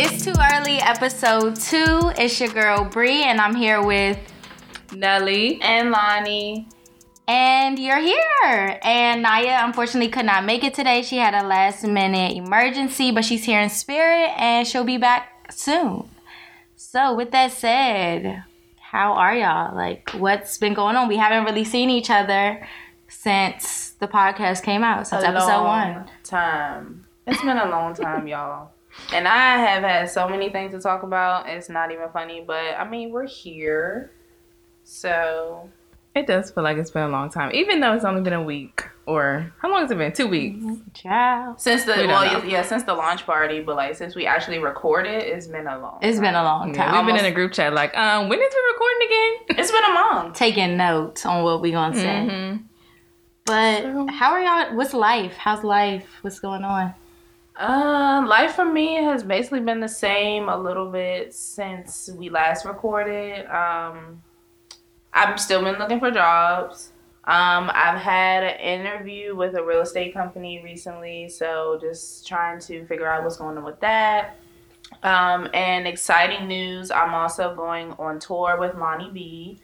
It's too early, episode two. It's your girl Bree, and I'm here with Nelly and Lonnie. And you're here. And Naya unfortunately could not make it today. She had a last minute emergency, but she's here in spirit and she'll be back soon. So, with that said, how are y'all? Like, what's been going on? We haven't really seen each other since the podcast came out, since a episode one. Time. It's been a long time, y'all. And I have had so many things to talk about. It's not even funny, but I mean, we're here. So it does feel like it's been a long time, even though it's only been a week. Or how long has it been? Two weeks. Ciao. Since the well, yeah, since the launch party, but like since we actually recorded, it's been a long. It's time. been a long time. Yeah, we've Almost, been in a group chat like, um, when is we recording again? It's been a month. Taking notes on what we gonna say. Mm-hmm. But so, how are y'all? What's life? How's life? What's going on? Uh, life for me has basically been the same a little bit since we last recorded. Um, I've still been looking for jobs. Um, I've had an interview with a real estate company recently, so just trying to figure out what's going on with that. Um, and exciting news, I'm also going on tour with Lonnie B.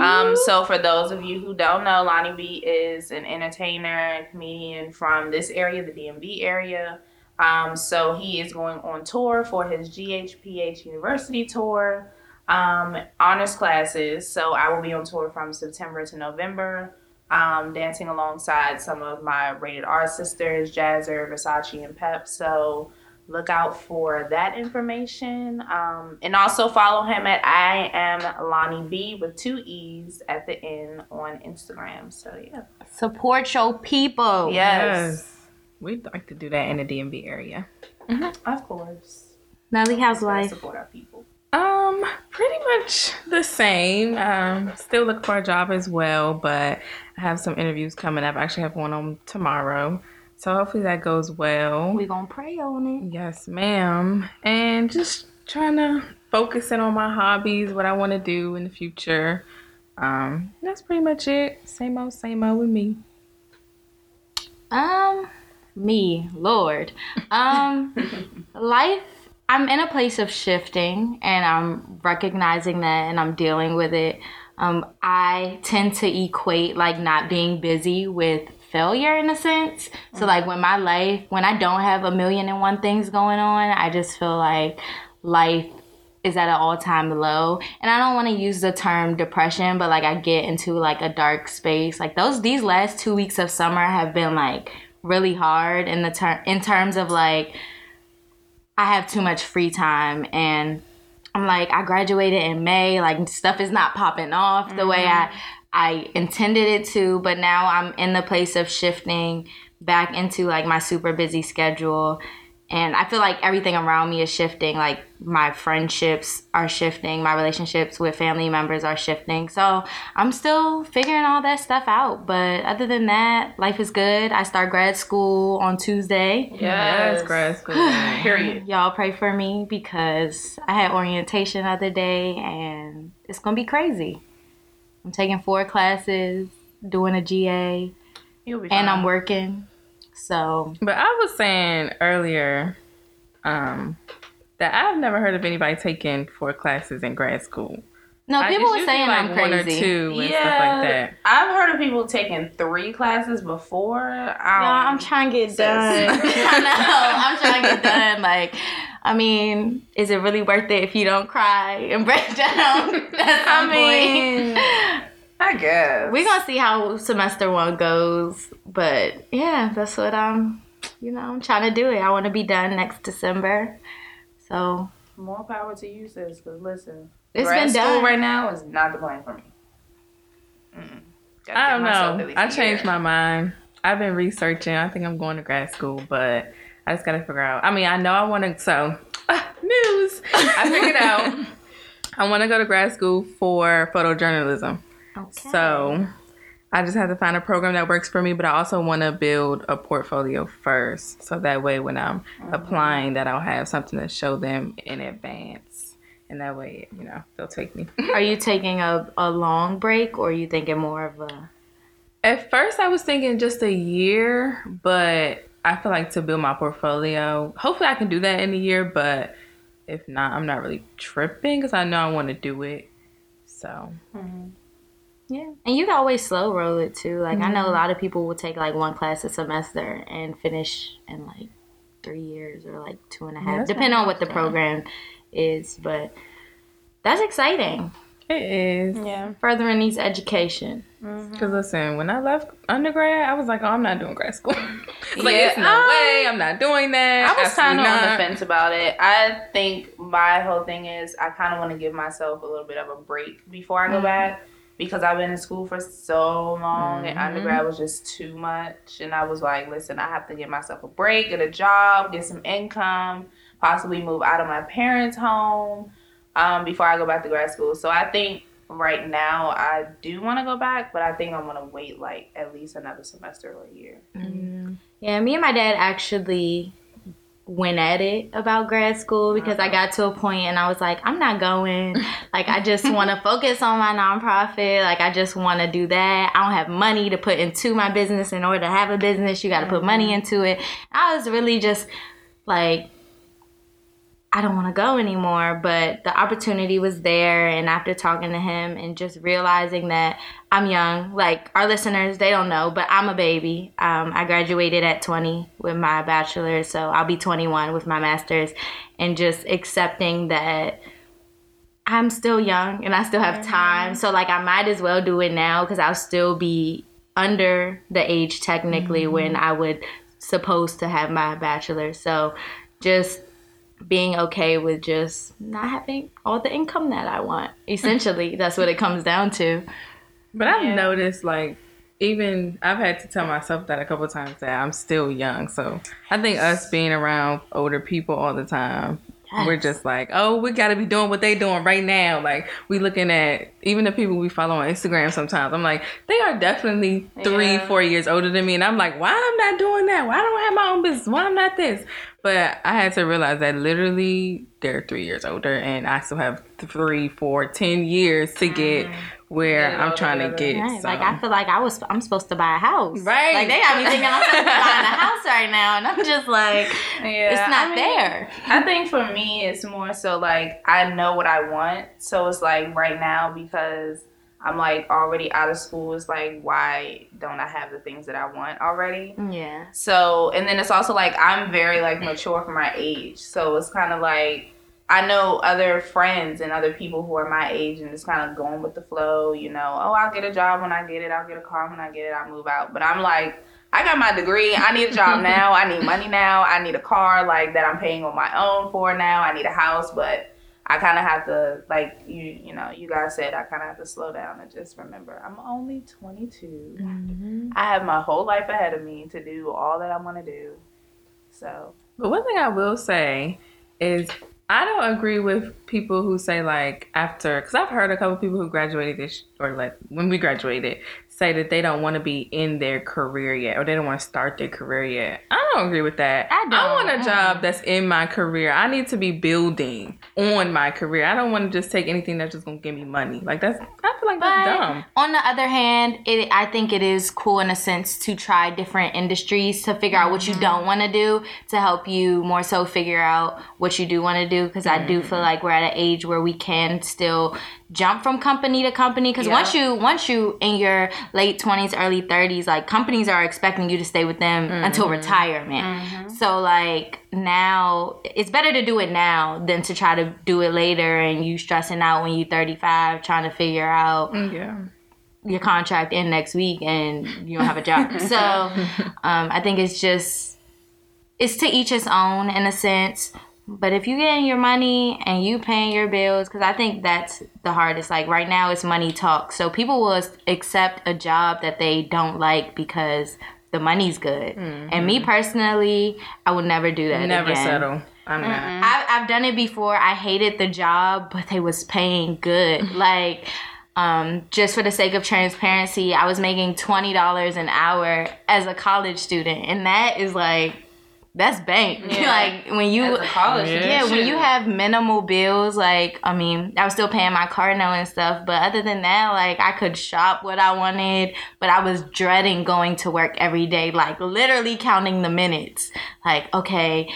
Um, so for those of you who don't know, Lonnie B is an entertainer and comedian from this area, the DMV area. Um, so he is going on tour for his GHPH University tour um, honors classes. So I will be on tour from September to November, um, dancing alongside some of my rated R sisters, Jazzer, Versace, and Pep. So look out for that information. Um, and also follow him at I am Lonnie B with two E's at the end on Instagram. So yeah. Support your people. Yes. yes. We'd like to do that in the DMV area. Mm-hmm. Of course. Nelly, how's life? Support our people. Um, pretty much the same. Um, still looking for a job as well, but I have some interviews coming up. I actually have one on tomorrow. So hopefully that goes well. We're gonna pray on it. Yes, ma'am. And just trying to focus in on my hobbies, what I want to do in the future. Um, that's pretty much it. Same old, same old with me. Um, me, Lord. Um, life I'm in a place of shifting and I'm recognizing that and I'm dealing with it. Um, I tend to equate like not being busy with failure in a sense. So like when my life, when I don't have a million and one things going on, I just feel like life is at an all-time low and i don't want to use the term depression but like i get into like a dark space like those these last two weeks of summer have been like really hard in the term in terms of like I have too much free time and I'm like I graduated in May like stuff is not popping off the mm-hmm. way I mm-hmm. I intended it to but now I'm in the place of shifting back into like my super busy schedule and I feel like everything around me is shifting. Like my friendships are shifting, my relationships with family members are shifting. So I'm still figuring all that stuff out. But other than that, life is good. I start grad school on Tuesday. Yes, yes grad school. Period. Y'all pray for me because I had orientation the other day and it's gonna be crazy. I'm taking four classes, doing a GA, and I'm working. So, but I was saying earlier um, that I've never heard of anybody taking four classes in grad school. No, people were saying like I'm crazy. One or two and yeah, stuff like that. I've heard of people taking three classes before. Um, I'm trying to get done. I know. I'm trying to get done. Like, I mean, is it really worth it if you don't cry and break down? I mean, I guess. We're gonna see how semester one goes. But yeah, that's what I'm you know, I'm trying to do it. I wanna be done next December. So more power to you, sis, because listen. It's grad been done. right now is not the plan for me. I don't know. I changed my mind. I've been researching. I think I'm going to grad school, but I just got to figure out. I mean, I know I want to. So, uh, news. I figured out. I want to go to grad school for photojournalism. Okay. So I just have to find a program that works for me, but I also want to build a portfolio first. So that way, when I'm mm-hmm. applying, that I'll have something to show them in advance. And that way, you know, they'll take me. are you taking a, a long break or are you thinking more of a. At first, I was thinking just a year, but I feel like to build my portfolio. Hopefully, I can do that in a year, but if not, I'm not really tripping because I know I want to do it. So mm-hmm. Yeah. And you can always slow roll it too. Like I know a mm-hmm. lot of people will take like one class a semester and finish in like three years or like two and a half, that's depending on what the program is. But that's exciting. it is. Yeah. Furthering these education. Because listen, when I left undergrad, I was like, oh, I'm not doing grad school. it's like, Yeah, it's no um, way. I'm not doing that. I was kind of on the fence about it. I think my whole thing is I kind of want to give myself a little bit of a break before I go back because I've been in school for so long and Mhm. undergrad was just too much. And I was like, listen, I have to give myself a break, get a job, get some income, possibly move out of my parents' home um, before I go back to grad school. So I think right now I do want to go back, but I think I'm going to wait like at least another semester or a year. Mm-hmm. Yeah, me and my dad actually went at it about grad school because I uh-huh. got to a point and I was like, I'm not going. Like, I just want to focus on my nonprofit. Like, I just want to do that. I don't have money to put into my business. In order to have a business, you got to put money mm-hmm. into it. I was really just like, I don't want to go anymore. But the opportunity was there. And after talking to him and just realizing that I'm young, like our listeners, they don't know, but I'm a baby. Um, I graduated at 20 with my bachelor's, so I'll be 21 with my master's. And just accepting that I'm still young and I still have time. So, like, I might as well do it now because I'll still be under the age technically when I would supposed to have my bachelor's. So, just being okay with just not having all the income that I want. Essentially, that's what it comes down to. But I've Yeah. noticed, like, even I've had to tell myself that a couple times that I'm still young. So I think us being around older people all the time, we're just like, oh, we got to be doing what they're doing right now. Like we looking at even the people we follow on Instagram. Sometimes I'm like, they are definitely three, Yeah. four years older than me, and I'm like, why I'm not doing that? Why don't I have my own business? Why I'm not this? But I had to realize that literally they're three years older, and I still have three, four, ten years to get mm. where Get I'm trying to get. Right, so. Like I feel like I was I'm supposed to buy a house. Right. Like they got me thinking I'm supposed to buying a house right now and I'm just like Yeah, it's not I mean, there. I think for me, it's more so like I know what I want. So it's like right now because I'm like already out of school. It's like why don't I have the things that I want already? Yeah. So and then it's also like I'm very like mature for my age. So it's kind of like I know other friends and other people who are my age and just kind of going with the flow. You know, oh I'll get a job when I get it. I'll get a car when I get it. I'll move out. But I'm like. I got my degree. I need a job now. I need money now. I need a car like that I'm paying on my own for now. I need a house, but I kind of have to like you you know, you guys said I kind of have to slow down and just remember I'm only 22. Mm-hmm. I have my whole life ahead of me to do all that I want to do. So, But one thing I will say is I don't agree with people who say like after because I've heard a couple people who graduated this or like when we graduated say that they don't want to be in their career yet or they don't want to start their career yet. I don't agree with that. I don't. want a job that's in my career. I need to be building on my career. I don't want to just take anything that's just gonna give me money. Like that's I feel like that's dumb. on the other hand, it I think it is cool in a sense to try different industries to figure out what you mm-hmm. don't want to do to help you more so figure out what you do want to do because I do feel mm-hmm. like we're at an age where we can still jump from company to company because Yeah. once you once you in your late 20s early 30s like companies are expecting you to stay with them until retirement so like now it's better to do it now than to try to do it later and you stressing out when you're 35 trying to figure out Yeah. your contract in next week and you don't have a job. so um, I think it's just it's to each his own in a sense. But if you getting your money and you paying your bills, because I think that's the hardest. Like right now, it's money talk. So people will accept a job that they don't like because the money's good. And me personally, I would never do that. Never again. settle. I'm not. I've, I've done it before. I hated the job, but they was paying good. like, um, just for the sake of transparency, I was making twenty dollars an hour as a college student, and that is like that's bank. Yeah. like when you college Yeah. yeah, when you have minimal bills, like I mean, I was still paying my car note and stuff, but other than that, like I could shop what I wanted, but I was dreading going to work every day, like literally counting the minutes. Like, okay,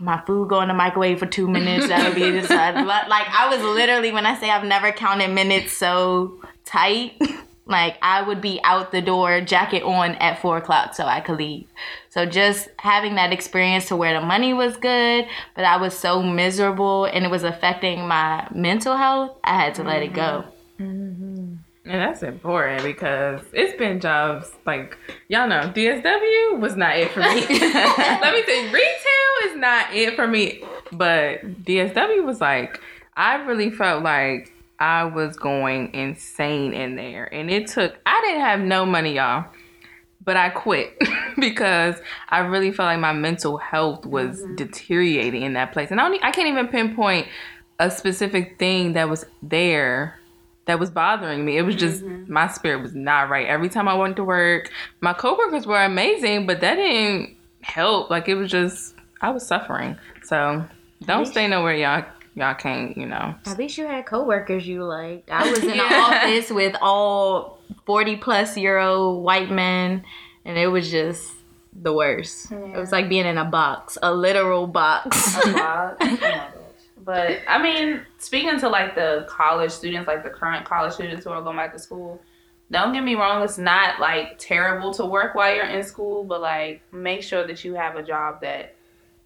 my food go in the microwave for two minutes, that'll be this. Like I was literally when I say I've never counted minutes so tight. Like I would be out the door, jacket on at four o'clock, so I could leave. So just having that experience to where the money was good, but I was so miserable and it was affecting my mental health, I had to let it go. Mm-hmm. And that's important because it's been jobs like y'all know DSW was not it for me. Let me say retail is not it for me, but DSW was like I really felt like I was going insane in there, and it took I didn't have no money, y'all, but I quit because I really felt like my mental health was mm-hmm. deteriorating in that place, and I don't I can't even pinpoint a specific thing that was there that was bothering me. It was just mm-hmm. my spirit was not right. Every time I went to work, my coworkers were amazing, but that didn't help. Like it was just I was suffering. So don't stay nowhere y'all y'all can't, you know. At least you had coworkers you liked. I was in the Yeah. office with all forty plus year old white men, and it was just the worst. It was like being in a box, a literal box. Wow. Oh. But I mean, speaking to like the college students, like the current college students who are going back to school, don't get me wrong, it's not like terrible to work while you're in school, but like make sure that you have a job that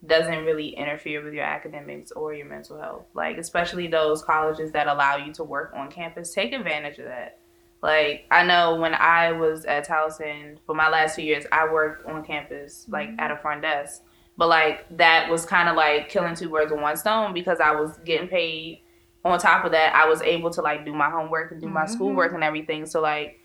doesn't really interfere with your academics or your mental health. Like especially those colleges that allow you to work on campus, take advantage of that. Like I know when I was at Towson for my last two years, I worked on campus, like at a front desk. But like that was kind of like killing two birds with one stone because I was getting paid. On top of that, I was able to like do my homework and do my schoolwork and everything. So like,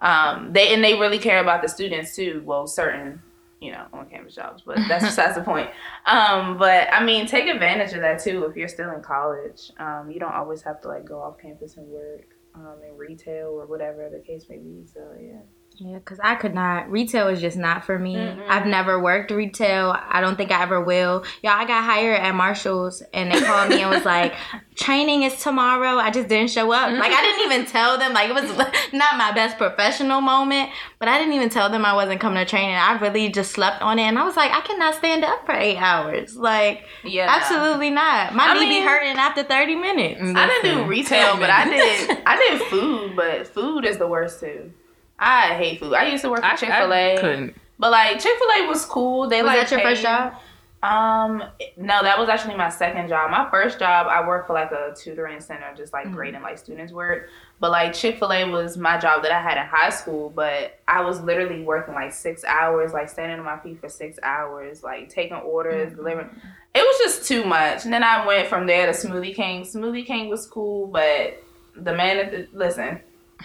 um, they and they really care about the students too. Well, certain you know on campus jobs, but that's besides the point. Um, but I mean, take advantage of that too if you're still in college. Um, you don't always have to like go off campus and work um, in retail or whatever the case may be. So yeah. Yeah, because I could not. Retail is just not for me. Mm-mm. I've never worked retail. I don't think I ever will. Y'all, I got hired at Marshall's and they called me and was like, training is tomorrow. I just didn't show up. Like, I didn't even tell them. Like, it was not my best professional moment, but I didn't even tell them I wasn't coming to training. I really just slept on it. And I was like, I cannot stand up for eight hours. Like, Yeah, absolutely not. My I knee be hurting after 30 minutes. I didn't do retail, but I did. I did food, but food is the worst too. I hate food. I used to work at Chick Fil A, couldn't. but like Chick Fil A was cool. They Was like that your first job? Um, no, that was actually my second job. My first job, I worked for like a tutoring center, just like Mhm. grading like students' work. But like Chick Fil A was my job that I had in high school. But I was literally working like six hours, like standing on my feet for six hours, like taking orders, delivering. It was just too much. And then I went from there to Smoothie King. Smoothie King was cool, but the man at the listen.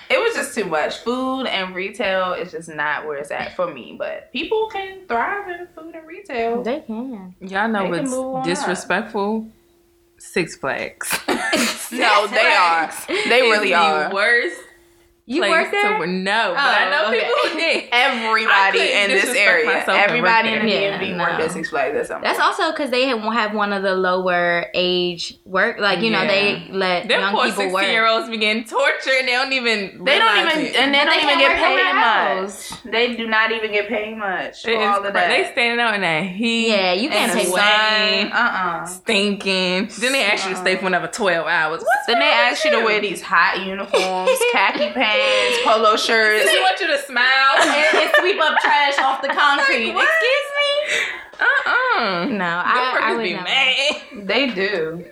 It was just too much. Food and retail is just not where it's at for me. But people can thrive in food and retail. They can. Y'all know They can move on what's up. disrespectful? Six Flags. No, they are. They really It's are. The worst. You place worked there? To, work. no, but I Oh, know okay. people who did. Everybody in this area, everybody in the there. DMV Yeah, worked no. at Six Flags at some That's point. also because they have have one of the lower age work. Like you know, they let Them young poor people sixteen work. year olds begin getting tortured and they don't even. They don't even, it. and they But don't they even get paid in much. They do not even get paid much for It is all of that. They standing out in that heat. Yeah, you can't and take the that. sun, Uh uh Stinking. Then they ask you to stay for another twelve hours. What's Then they ask you to wear these hot uniforms, khaki pants, polo shirts. They want you to smile. and, and sweep up trash off the concrete. Like? Excuse Uh-uh. me. No, I, I would be never. mad. They do.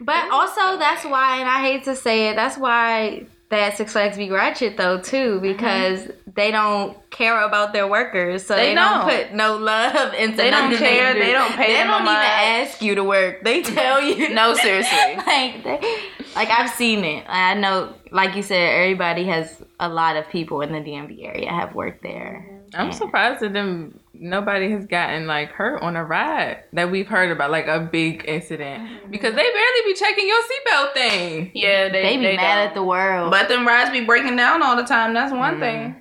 But also, that's why, and I hate to say it, that's why that Six Flags be ratchet though too, uh-huh. because they don't care about their workers, so They they, don't. don't. put no love into. They don't care. do. They don't pay They don't even much. ask you to work. They tell you. No, seriously. like, they, like I've seen it. I know, like you said, everybody has a lot of people in the DMV area have worked there. I'm Yeah. surprised that them nobody has gotten like hurt on a ride that we've heard about, like a big incident. Because they barely be checking your seatbelt thing. Yeah, they, They be mad don't. at the world. But them rides be breaking down all the time. That's one Mm. thing.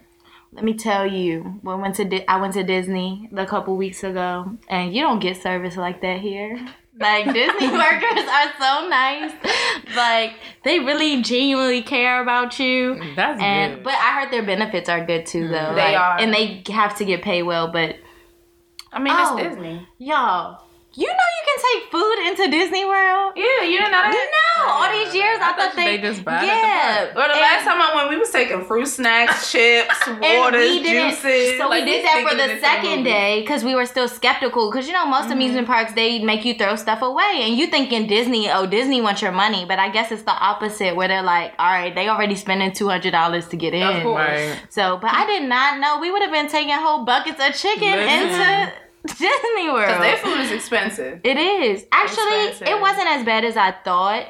let me tell you, when I went to Di- I went to Disney a couple weeks ago, and you don't get service like that here. Like Disney workers are so nice. Like they really genuinely care about you. That's And good. but I heard their benefits are good too, though. Mm. They Like, are. and they have to get paid well. But I mean, Oh. it's Disney. y'all, you know you can take food into Disney World. Yeah, you didn't know that. No, all these years I, I thought thought they, they just buy it at the yeah. park. Well, the And- last time I went, we was taking fruit snacks, chips, And waters, we didn't- juices. So Like, we did that for the second movie. day because we were still skeptical. Because you know most mm-hmm. amusement parks they make you throw stuff away, and you think in Disney, oh Disney wants your money, but I guess it's the opposite where they're like, all right, they already spending two hundred dollars to get in. Of course. right. So, but I did not know we would have been taking whole buckets of chicken Listen. into Disney World. Because their food is expensive. It is. Actually, Expensive. it wasn't as bad as I thought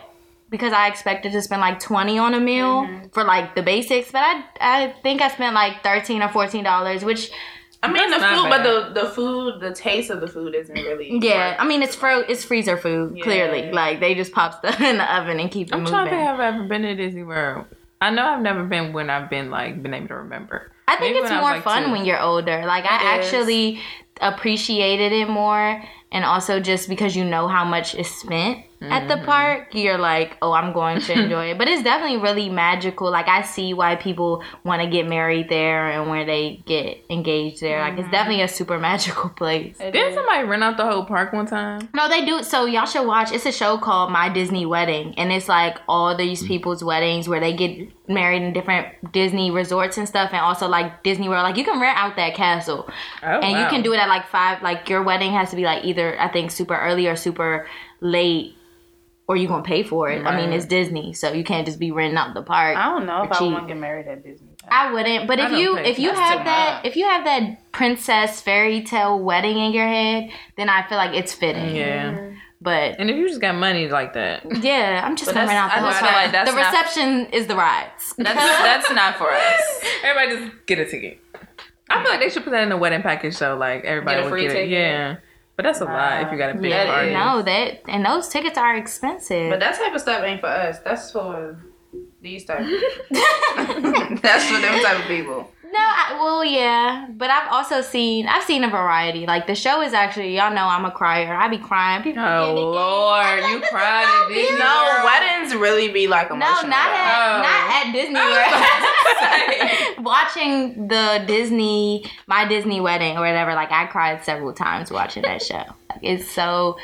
because I expected to spend like 20 on a meal Mm-hmm. for like the basics, but I I think I spent like 13 or 14 dollars, which I mean, the That's not food, but the, the food, the taste of the food isn't really. yeah, worth I mean it's fro it's freezer food, Yeah. clearly. Like they just pop stuff in the oven and keep it I'm moving. trying to think if I've ever been to Disney World. I know I've never been when I've been like been able to remember. I think Maybe it's when was, more like, fun two. when you're older. Like I It is. actually appreciated it more and also just because you know how much is spent at Mm-hmm. the park, you're like, "Oh, I'm going to enjoy it." But it's definitely really magical. Like I see why people want to get married there and where they get engaged there. Like Mm-hmm. it's definitely a super magical place. It Didn't is. somebody rent out the whole park one time? No, they do. So y'all should watch. It's a show called My Disney Wedding, and it's like all these people's weddings where they get married in different Disney resorts and stuff, and also like Disney World. Like you can rent out that castle, Oh, and you can do it at like five. Like your wedding has to be like either I think super early or super late, or you gonna pay for it. I mean, it's Disney, so you can't just be renting out the park. I don't know if For I want to get married at Disney. I wouldn't, but if you if you have that if you have that princess fairy tale wedding in your head, then I feel like it's fitting. Yeah. But And if you just got money like that, Yeah, I'm just But gonna rent out the I whole just feel like that's the not- reception is the rides. That's that's not for us. everybody just get a ticket. I feel like they should put that in the wedding package though. Like everybody Get a would get ticket? it. Yeah. But that's a lot if you got a big Yeah, party. no, that and those tickets are expensive. But that type of stuff ain't for us. That's for these type. that's for them type of people. No, I, well, yeah, but I've also seen I've seen a variety. Like the show is actually y'all know I'm a crier. I be crying. People Oh. Lord, like, you this cried at Disney beautiful. No, weddings really be like emotional. No, emotional. not at Oh. not at Disney World. watching the Disney my Disney wedding or whatever. Like I cried several times watching that show. Like, it's so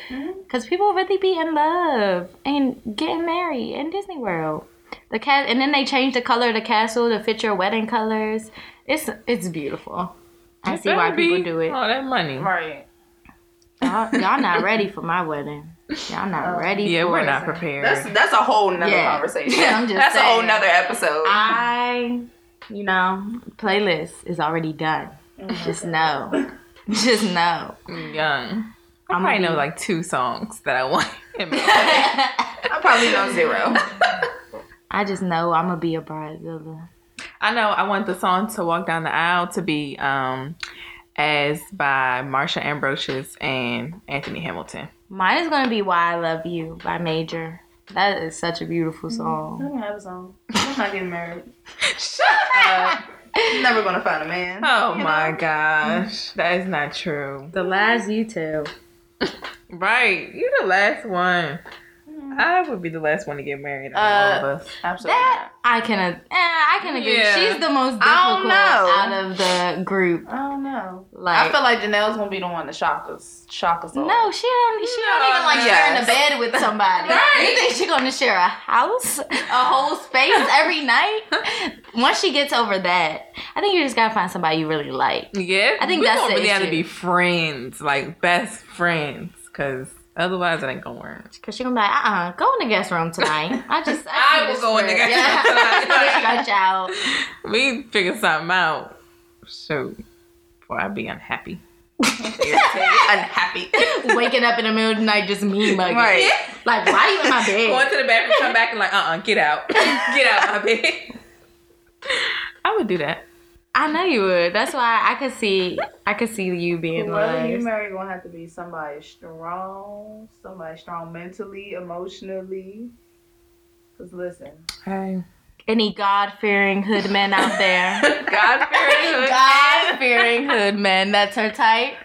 because people really be in love and getting married in Disney World. The cat and then they changed the color of the castle to fit your wedding colors. It's it's beautiful. I It see why better people do it. All that money. Right. Y'all, y'all not ready for my wedding. Y'all not uh, ready. Yeah, for we're it. not prepared. That's that's a whole nother Yeah. conversation. Yeah, I'm just that's a whole saying. nother episode. I, you know, playlist is already done. Mm-hmm. Just know. Just know. I'm young. I I'ma probably know like two songs that I want. in my- I probably know zero. I just know I'm gonna be a bridezilla. I know I want the song to walk down the aisle to be um as by Marsha Ambrosius and Anthony Hamilton. Mine is gonna be "Why I Love You" by Major. That is such a beautiful song. I song. don't have a song. I'm not getting married. Uh, never gonna find a man. Oh my know? gosh, that is not true. The lies you tell. Right, you're the last one. I would be the last one to get married. Out Uh, all of us. Absolutely. That I can, uh, eh, I can agree. Yeah. She's the most I don't difficult know. out of the group. I don't know. Like, I feel like Janelle's gonna be the one to shock us. Shock us all. no, she don't. She don't even like No, sharing yes. a bed with somebody. Right. You think she's gonna share a house, a whole space every night? Once she gets over that, I think you just gotta find somebody you really like. Yeah, I think we that's gonna the really have to be friends, like best friends, because otherwise it ain't gonna work. Cause she gonna be like, uh, uh go in the guest room tonight. I just, I, I will to go in the guest room tonight. Stretch out. We figure something out. So, boy, I'd be unhappy. Unhappy. Waking up in the middle of the night, just me mugging. Right. Like, why are you in my bed? Going to the bathroom, come back and like, uh, uh get out, get out my bed. I would do that. I know you would. That's why I could see, I could see you being Whoever you the marry gonna have to be somebody strong, somebody strong mentally, emotionally. Cause listen, Hey, any God fearing hood men out there. God fearing God fearing hood men. That's her type.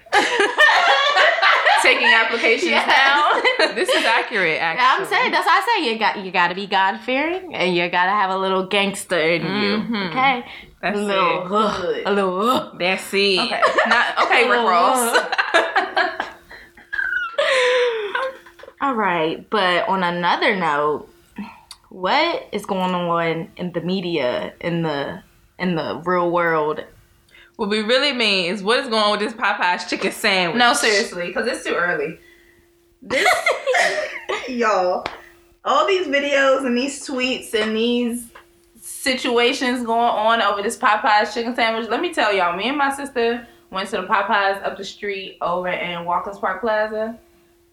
taking applications now. this is accurate. Actually, I'm saying that's why I say you got you got to be God fearing and you got to have a little gangster in you. Mhm. Okay, That's a little, it. ugh, a little. ugh. That's it. Okay, not okay, Rick Ross. All right, but on another note, what is going on in the media in the in the real world? What we really mean is what is going on with this Popeye's chicken sandwich? no, seriously, because it's too early. This, y'all, all these videos and these tweets and these situations going on over this Popeyes chicken sandwich. Let me tell y'all, me and my sister went to the Popeyes up the street over in Walker's Park Plaza.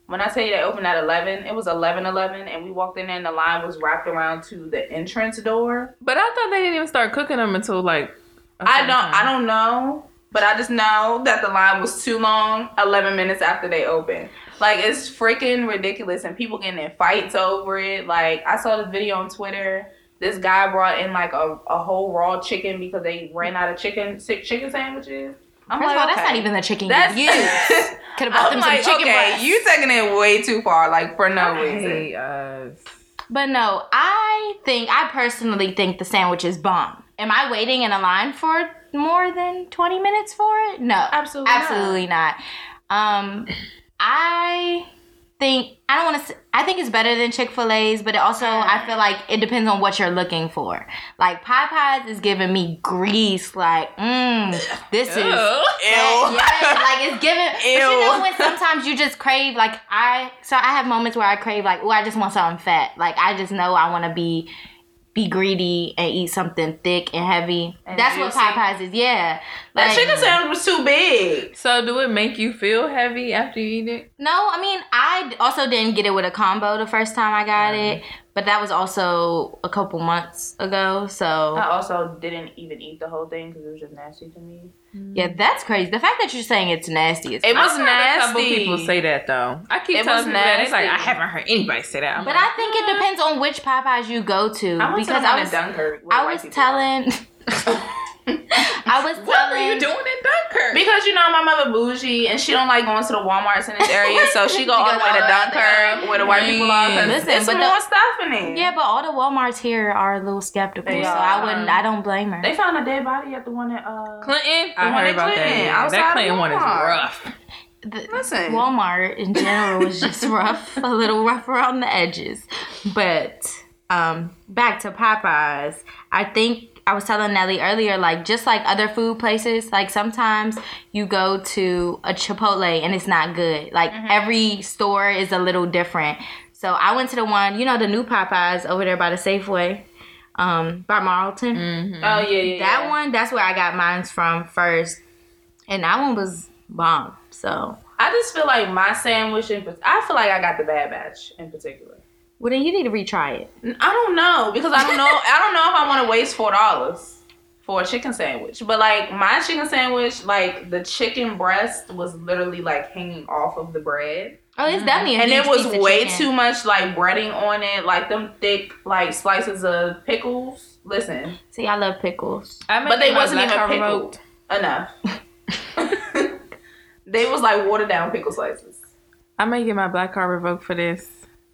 When I tell you they opened at 11, it was 11 11, and we walked in there and the line was wrapped around to the entrance door. But I thought they didn't even start cooking them until like. I don't, time. I don't know, but I just know that the line was too long 11 minutes after they opened. Like, it's freaking ridiculous, and people getting in fights over it. Like, I saw this video on Twitter. This guy brought in like a, a whole raw chicken because they ran out of chicken sick chicken sandwiches. I'm First of all, that's not even the chicken That's you. Could have bought them like, some chicken okay, breasts. you taking it way too far, like for no reason. But no, I think I personally think the sandwich is bomb. Am I waiting in a line for more than 20 minutes for it? No. Absolutely not. Absolutely not. Um I think I don't want to I think it's better than Chick-fil-A's, but it also I feel like it depends on what you're looking for. Like Popeyes is giving me grease like mm this is Ew. yeah, like it's giving. But you Ew. know when sometimes you just crave like I so I have moments where I crave like oh I just want something fat. Like I just know I want to be be greedy and eat something thick and heavy. And That's what juicy. Popeyes is. Yeah. That chicken sandwich was too big. So do it make you feel heavy after you eat it? No, I mean I also didn't get it with a combo the first time I got it, but that was also a couple months ago. So I also didn't even eat the whole thing because it was just nasty to me. Yeah, mm. that's crazy. The fact that you're saying it's nasty is It was I've heard A couple nasty. people say that though. I keep It telling was people that. It's like I haven't heard anybody say that. I'm But like, I think it depends on which Popeyes you go to I because I was. I was telling I was what were you doing in Dunkirk? Because you know my mother bougie and she don't like going to the WalMarts in this area, so she go all the way to Dunkirk where the white people are. 'cause Listen, it's but more the- stuff in it. Yeah, but all the WalMarts here are a little skeptical, They so are. I wouldn't. I don't blame her. They found a dead body at the one at uh. Clinton, I one heard in about that. Clinton, Yeah. That Clinton one is rough. The- Listen. Walmart in general is just rough, a little rough around the edges. But um, back to Popeyes, I think I was telling Nelly earlier, like just like other food places, like sometimes you go to a Chipotle and it's not good. Like every store is a little different. So I went to the one, you know, the new Popeyes over there by the Safeway, um, by Marlton. Mm-hmm. Oh yeah, yeah. That yeah. one, that's where I got mines from first, and that one was bomb. So, I just feel like my sandwich in. I feel like I got the Bad Batch in particular. Well, then you need to retry it. I don't know because I don't know. I don't know if I want to waste four dollars for a chicken sandwich. But like my chicken sandwich, like the chicken breast was literally like hanging off of the bread, Oh, it's mm. definitely a and it was way chicken. too much like breading on it, like them thick like slices of pickles. Listen, See, I love pickles. I but they my wasn't black even card pickled revoked. enough. they was like watered down pickle slices. I may get my black card revoked for this,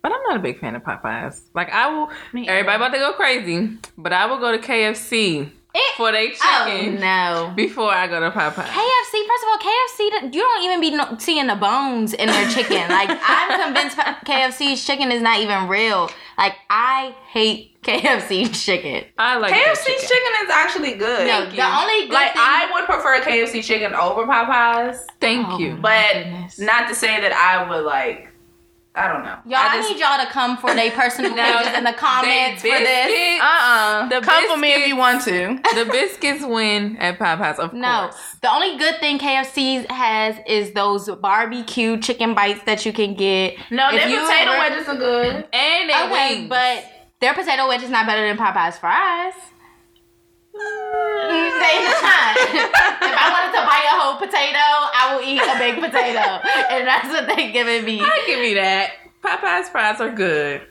but I'm not a big fan of Popeyes. Like I will, Me everybody about to go crazy, but I will go to KFC It- for their Oh chicken no. before I go to Popeyes. KFC, first of all, KFC, you don't even be no, seeing the bones in their chicken. Like, I'm convinced KFC's chicken is not even real. Like, I hate KFC chicken. I like their KFC's chicken. chicken is actually good. No, the only good like thing, I would prefer KFC chicken over Popeyes, Thank Oh, you. but goodness. not to say that I would like. I don't know. y'all, I, I need y'all to come for their personal Now, pages in the comments they for this. biscuits- uh-uh. The Come for me if you want to. the biscuits win at Popeyes, of No, course. the only good thing KFC has is those barbecue chicken bites that you can get. No, If their you potato ever- wedges are good. And they oh, Okay, wings. but their potato wedge is not better than Popeye's fries. They not. if I wanted to buy a whole potato, I will eat a big potato, and that's what they giving me. I give me that. Popeyes fries are good.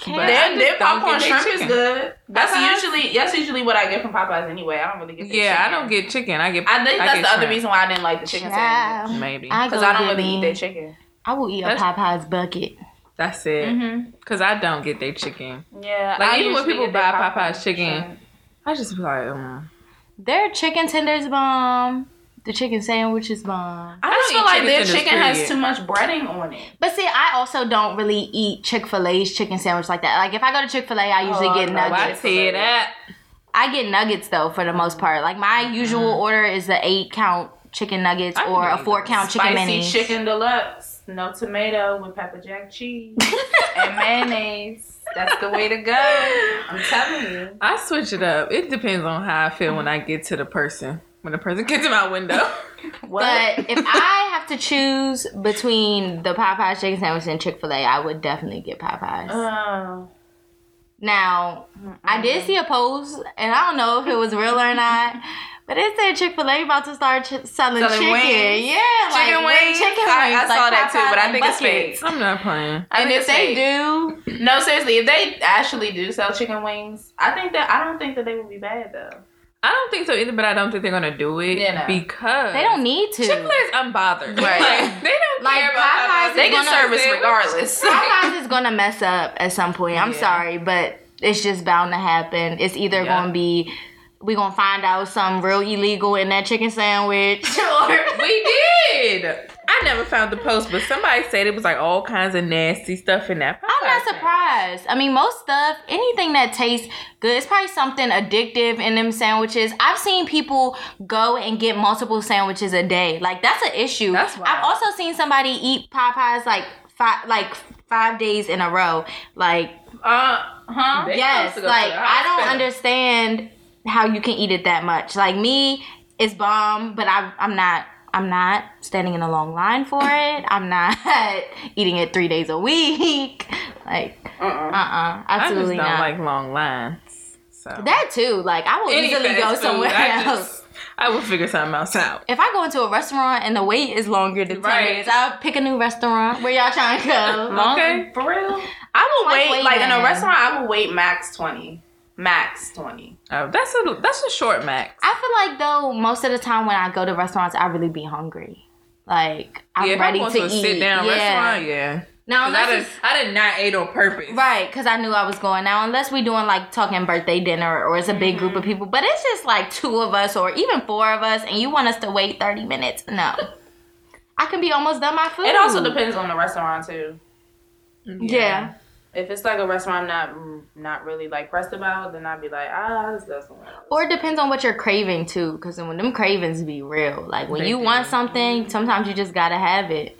care. But I Their, their popcorn get their shrimp is good. That's Popeyes? usually that's usually what I get from Popeyes anyway. I don't really get. their Yeah, I don't get chicken. I get. I think that's get the other reason why I didn't like the chicken sandwich Maybe. Because go I don't really me- eat their chicken. I will eat a That's- Popeyes bucket. That's it. Mm-hmm. Cause I don't get their chicken. Yeah, Like, I even when people buy popcorn Popeyes chicken, shrimp. I just be like, um, Their chicken tenders bomb. The chicken sandwich is bomb. I I just don't feel like chicken their tenders, chicken has too much breading on it. But see, I also don't really eat Chick Fil A's chicken sandwich like that. Like if I go to Chick Fil A, I usually Oh, get no, why nuggets. say that? I get nuggets though for the most part. Like my usual order is the eight count chicken nuggets I or a four count chicken Spicy mini. chicken deluxe, no tomato with pepper jack cheese and mayonnaise. That's the way to go. I'm telling you. I switch it up. It depends on how I feel when I get to the person. When the person gets to my window. But if I have to choose between the Popeyes chicken sandwich and Chick Fil A, I would definitely get Popeyes. Oh. Now, I did see a post, and I don't know if it was real or not, but it said Chick Fil A about to start ch- selling, Selling chicken. wings? Yeah, like Chicken wing- wings? Chicken I- I wings. saw like that too, but I and think it's fake. I'm not playing. I And if they fake. do, No, seriously, if they actually do sell chicken wings, I think that I don't think that they would be bad though. I don't think so either, but I don't think they're gonna do it Yeah, no. because they don't need to. Chick Fil A is unbothered. Right. Like, they don't Like, care about Popeyes Popeyes. is They can gonna- service regardless. Popeyes is gonna mess up at some point. I'm Yeah. sorry, but it's just bound to happen. It's either Yeah. gonna be we gonna find out something real illegal in that chicken sandwich, or we did. I never found the post, but somebody said it was like all kinds of nasty stuff in that. I'm not Popeyes sandwich. surprised. I mean, most stuff, anything that tastes good, it's probably something addictive in them sandwiches. I've seen people go and get multiple sandwiches a day. Like that's an issue. That's wild. I've also seen somebody eat Popeyes like five, like five days in a row. Like Uh huh. Yes, supposed to go to like I don't understand how you can eat it that much. Like me, it's bomb, but I, I'm not. I'm not standing in a long line for it. I'm not eating it three days a week. Like, Uh-uh. uh, uh I just don't not. like long lines. So that too. Like, I will Any easily fast go food, somewhere I else. just- I will figure something else out. If I go into a restaurant and the wait is longer than ten Right. minutes, I'll pick a new restaurant. Where y'all trying to go? Long Okay. for real. I will Like wait like in a restaurant. I will wait max twenty. Max twenty. Oh, that's a that's a short max. I feel like though most of the time when I go to restaurants, I really be hungry. Like I'm yeah, ready to to eat. sit down yeah. restaurant, yeah. Now I did, I did not eat on purpose. right, because I knew I was going. Now unless we're doing like talking birthday dinner or it's a big group of mm-hmm. people, but it's just like two of us or even four of us, and you want us to wait thirty minutes? No, I can be almost done my food. It also depends on the restaurant too. Yeah. If it's like a restaurant I'm not not really like pressed about, then I'd be like, ah, let's go somewhere else. Or it depends on what you're craving too, because when them cravings be real, like when They you do. want something, sometimes you just gotta have it.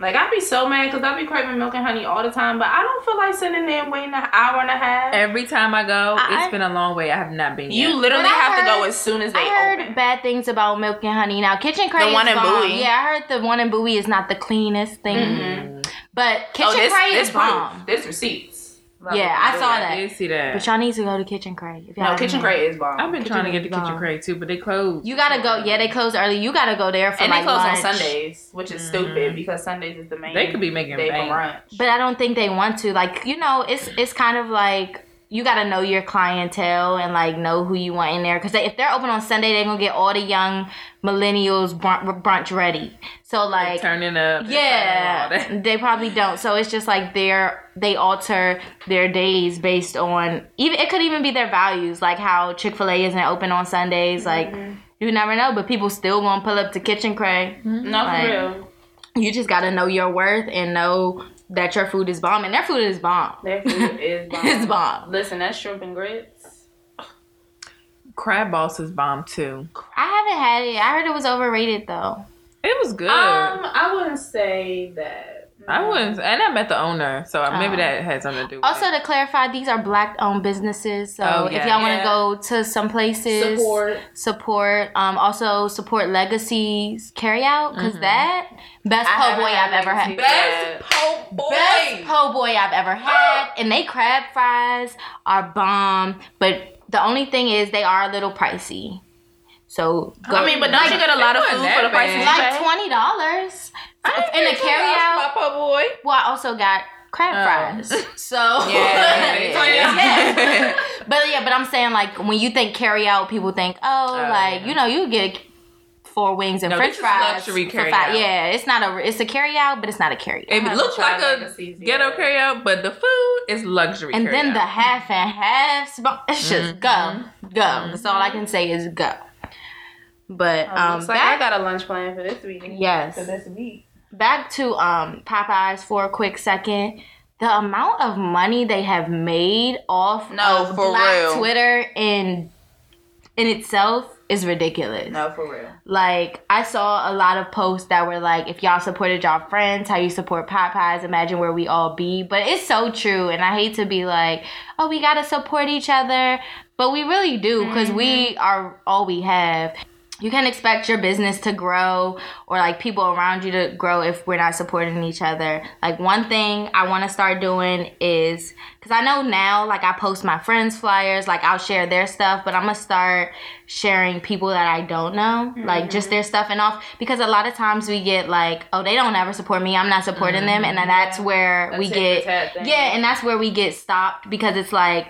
Like I'd be so mad because I'd be craving milk and honey all the time, but I don't feel like sitting there waiting an hour and a half. Every time I go, I- it's been a long way. I have not been. You yet. literally But I have to go as soon as they I heard open. bad things about milk and honey. Now, Kitchen Cray The one is in bomb. Bowie? Yeah, I heard the one in Bowie is not the cleanest thing, Mhm. but Kitchen oh, this, Cray this is proof. bomb. This receipts. Yeah, I saw I that. did see that. But y'all need to go to Kitchen Cray. If y'all No, Kitchen been. Crate is bomb. I've been trying to get the Kitchen kitchen Bomb. crate too, but they closed. You gotta go. Yeah, they close early. You gotta go there for and like they close lunch. on Sundays, which is Mhm. stupid because Sundays is the main. They could be making day bank. for brunch. But I don't think they want to. Like, you know, it's it's kind of like you gotta know your clientele and like know who you want in there. Because if they're open on Sunday, they're gonna get all the young millennials brunch, brunch ready. So like, turning up. yeah, they probably don't. So it's just like they're they alter their days based on even it could even be their values, like how Chick Fil A isn't open on Sundays. Like mm-hmm. you never know, but people still gonna pull up to Kitchen Cray. Mm-hmm. No, for Like- real. You just gotta know your worth and know that your food is bomb, and their food is bomb. Their food is bomb. It's bomb. Listen, that shrimp and grits. Crab Boss is bomb too. I haven't had it. I heard it was overrated though. It was good. Um, I wouldn't say that. I wouldn't, and I met the owner, so maybe Oh. that has something to do. with it. Also, it. to clarify, these are black-owned businesses. So Oh, if y'all want to go to some places, support. support. Um, also support Legacies Carryout because Mhm. that best po boy I've ever had. Best po' boy. Best po' boy I've ever had, and they crab fries are bomb. But the only thing is, they are a little pricey. So go, I mean, but don't like, you get a lot of food for the price like twenty dollars I in a ain't carryout? My po' boy. Well, I also got crab Oh. fries. So Yeah, yeah, yeah. Yeah. But yeah, but I'm saying like when you think carry out, people think, oh, Oh, like yeah. you know, you get four wings and No, French this is fries luxury for carry out. Yeah, it's not a it's a carry out, but it's not a carry out. It looks tried like a legacies ghetto yet. carry out, but the food is luxury. And then carry the half and half, sp- it's just Mm-hmm. go, go. That's all I can say is go. But Um, um, looks like back, I got a lunch plan for this week. Yes. For this week. Back to um Popeyes for a quick second. The amount of money they have made off No, of for Black real. Twitter in in itself is ridiculous. No, for real. Like I saw a lot of posts that were like, if y'all supported y'all friends, how you support Popeyes, imagine where we all be. But it's so true, and I hate to be like, oh, we gotta support each other, but we really do because we are all we have. You can't expect your business to grow or like people around you to grow if we're not supporting each other. Like one thing I want to start doing is because I know now, like I post my friends' flyers, like I'll share their stuff, but I'm gonna start sharing people that I don't know, like just their stuff and off. Because a lot of times we get like, oh, they don't ever support me, I'm not supporting them, and then that's where A we get for tat thing. yeah, and that's where we get stopped because it's like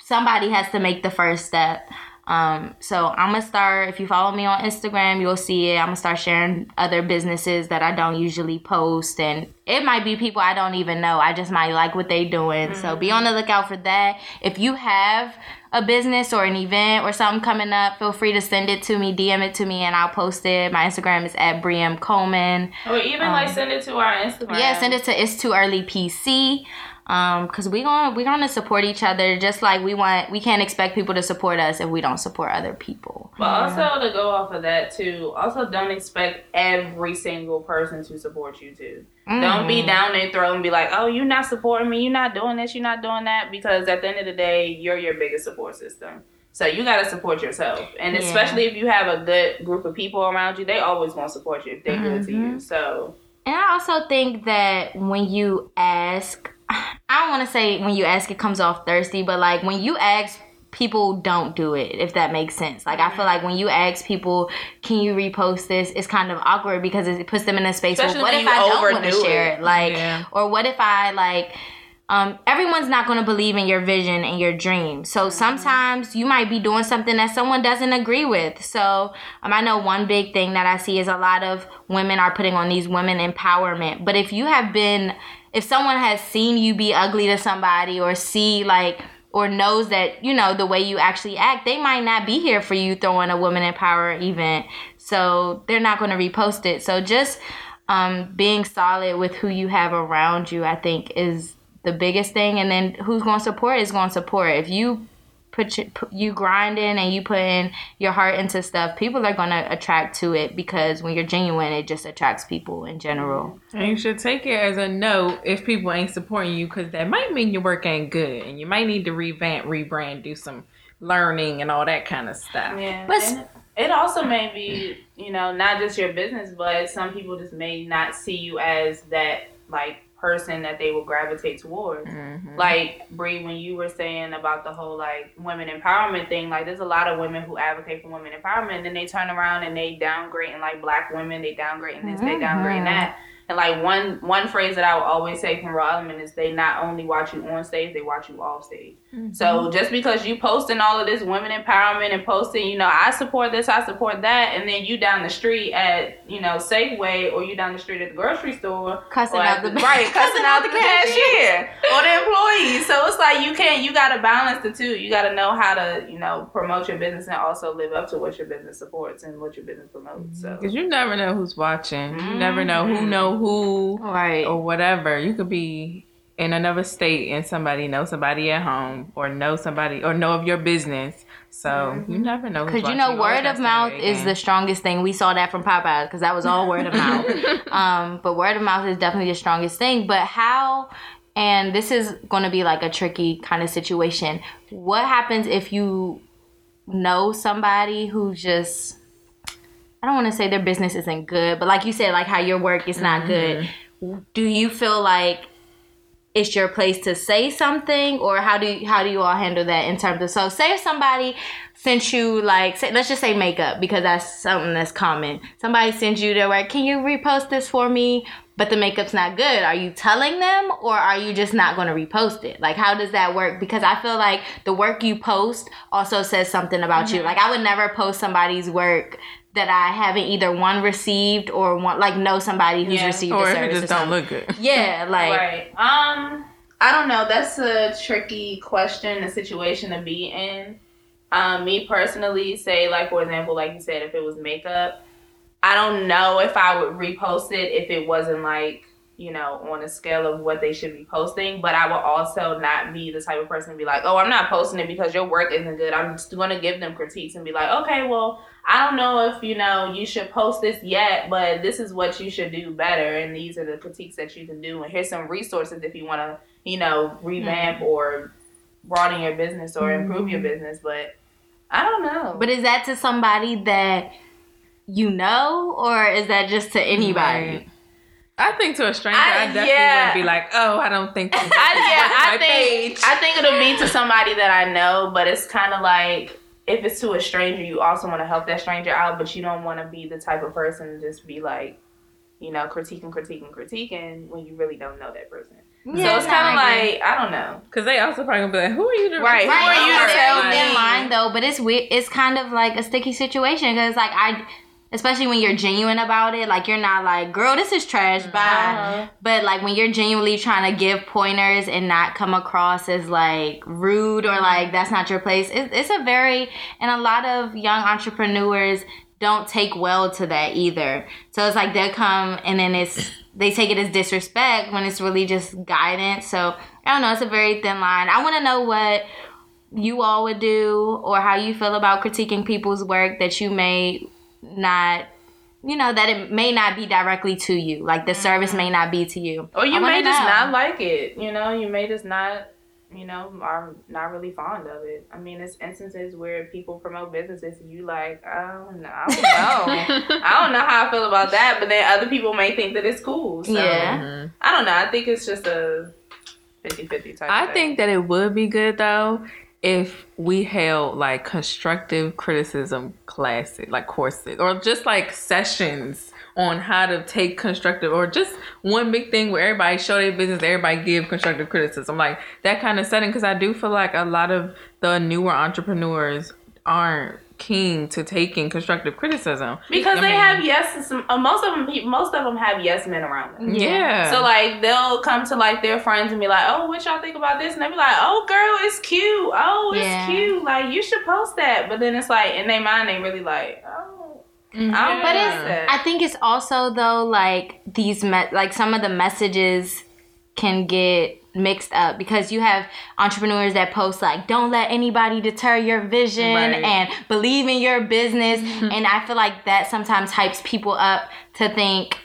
somebody has to make the first step. Um, so I'm gonna start. If you follow me on Instagram, you'll see it. I'm gonna start sharing other businesses that I don't usually post, and it might be people I don't even know. I just might like what they doing. So be on the lookout for that. If you have a business or an event or something coming up, feel free to send it to me, DM it to me, and I'll post it. My Instagram is at Briam Coleman. Or even like send it to our Instagram. Um, Yeah, send it to it's too early PC. Um, cause we gonna we gonna support each other just like we want. We can't expect people to support us if we don't support other people. But also to go off of that too, also don't expect every single person to support you too. Don't be down their throat and be like, "Oh, you're not supporting me. You're not doing this. You're not doing that." Because at the end of the day, you're your biggest support system. So you gotta support yourself, and Yeah. especially if you have a good group of people around you, they always want to support you if they're good to you. So And I also think that when you ask, I don't want to say when you ask it comes off thirsty, but like when you ask, people don't do it, if that makes sense. Like, I feel like when you ask people, can you repost this, it's kind of awkward because it puts them in a space Especially where what if I don't want to share it. it? Like, Yeah. or what if I, like, um, everyone's not going to believe in your vision and your dream. So sometimes you might be doing something that someone doesn't agree with. So um, I know one big thing that I see is a lot of women are putting on these women empowerment. But if you have been, if someone has seen you be ugly to somebody or see like, or knows that you know the way you actually act, they might not be here for you throwing a women empower event. So they're not going to repost it. So just um, being solid with who you have around you, I think, is the biggest thing. And then who's going to support is going to support. If you put, your, put you grinding and you put in your heart into stuff, people are going to attract to it because when you're genuine, it just attracts people in general. And you should take it as a no if people ain't supporting you, because that might mean your work ain't good, and you might need to revamp, rebrand, do some learning, and all that kind of stuff. Yeah, But- and it also may be, you know, not just your business, but some people just may not see you as that like person that they will gravitate towards. Mhm. Like Bree, when you were saying about the whole like women empowerment thing, like there's a lot of women who advocate for women empowerment, and then they turn around and they downgrade and like black women, they downgrading this, they downgrading that. And like one one phrase that I will always say from Raw Element is they not only watch you on stage, they watch you off stage. So just because you posting all of this women empowerment and posting, you know, I support this, I support that, and then you down the street at, you know, Safeway or you down the street at the grocery store, Cussing out at the- right, cussing cussing out out the the cashier. cashier or the employees. So it's like you can't, you got to balance the two. You got to know how to, you know, promote your business and also live up to what your business supports and what your business promotes. So Because you never know who's watching. You never know Mm-hmm. who know who Right. or whatever. You could be in another state and somebody know somebody at home or know somebody or know of your business. So you never know. Because you know, word of mouth is the strongest thing. We saw that from Popeyes because that was all word of mouth. Um, but word of mouth is definitely the strongest thing. But how? And this is going to be like a tricky kind of situation. What happens if you know somebody who just I don't want to say their business isn't good, but like you said, like how your work is not good. Do you feel like it's your place to say something, or how do you, how do you all handle that in terms of so say if somebody sent you like say, let's just say makeup because that's something that's common. Somebody sends you their work. Can you repost this for me? but the makeup's not good. Are you telling them or are you just not going to repost it? Like, how does that work? Because I feel like the work you post also says something about you. Mm-hmm. Like, I would never post somebody's work that I haven't either one received or one like know somebody who's Yeah. received Or a if it service. just don't look good. Yeah, like right. Um, I don't know. That's a tricky question, a situation to be in. Um, me personally, say like for example, like you said, if it was makeup, I don't know if I would repost it if it wasn't like you know on a scale of what they should be posting. But I will also not be the type of person to be like, oh, I'm not posting it because your work isn't good. I'm just going to give them critiques and be like, okay, well, I don't know if you know you should post this yet, but this is what you should do better, and these are the critiques that you can do, and here's some resources if you want to, you know, revamp mm-hmm. or broaden your business or improve your mm-hmm. business. But I don't know. But is that to somebody that you know, or is that just to anybody? Right. I think to a stranger, I- I, definitely yeah. wouldn't be like, oh, I don't think. I, yeah, I My think page. I think it'll be to somebody that I know, but it's kind of like if it's to a stranger, you also want to help that stranger out, but you don't want to be the type of person to just be like, you know, critiquing, critiquing, critiquing when you really don't know that person. Yeah, so it's kind of like I don't know. Because they also probably gonna be like, who are you to Right, who Right, are you it's to tell me? thin line though, but it's weird. It's kind of like a sticky situation because like I, especially when you're genuine about it, like you're not like, girl, this is trash, bye. Uh-huh. But like when you're genuinely trying to give pointers and not come across as like rude or like that's not your place, it, it's a very and a lot of young entrepreneurs don't take well to that either. So it's like they'll come and then it's they take it as disrespect when it's really just guidance. So I don't know, it's a very thin line. I want to know what you all would do or how you feel about critiquing people's work that you may not you know that it may not be directly to you like the service may not be to you Or you may just know. not like it. You know, you may just not, you know, are not really fond of it. I mean, it's instances where people promote businesses and you like, oh don't I don't know. I don't know how I feel about that, but then other people may think that it's cool. So Yeah. Mhm. I don't know. I think it's just a 50-50 type I of thing. think that it would be good though if we held like constructive criticism classes, like courses, or just like sessions on how to take constructive, or just one big thing where everybody show their business, everybody give constructive criticism, like that kind of setting. Because I do feel like a lot of the newer entrepreneurs aren't keen to taking constructive criticism because I they mean- have yes, some, uh, most of them, most of them have yes men around them. Yeah. So like they'll come to like their friends and be like, "Oh, what y'all think about this?" And they be like, "Oh, girl, it's cute. Oh, it's Yeah. cute. Like you should post that." But then it's like in their mind, they really like, "Oh, I don't But but it's- i think it's also though like these me- like some of the messages can get mixed up because you have entrepreneurs that post like don't let anybody deter your vision Right. and believe in your business mm-hmm. and i feel like that sometimes hypes people up to think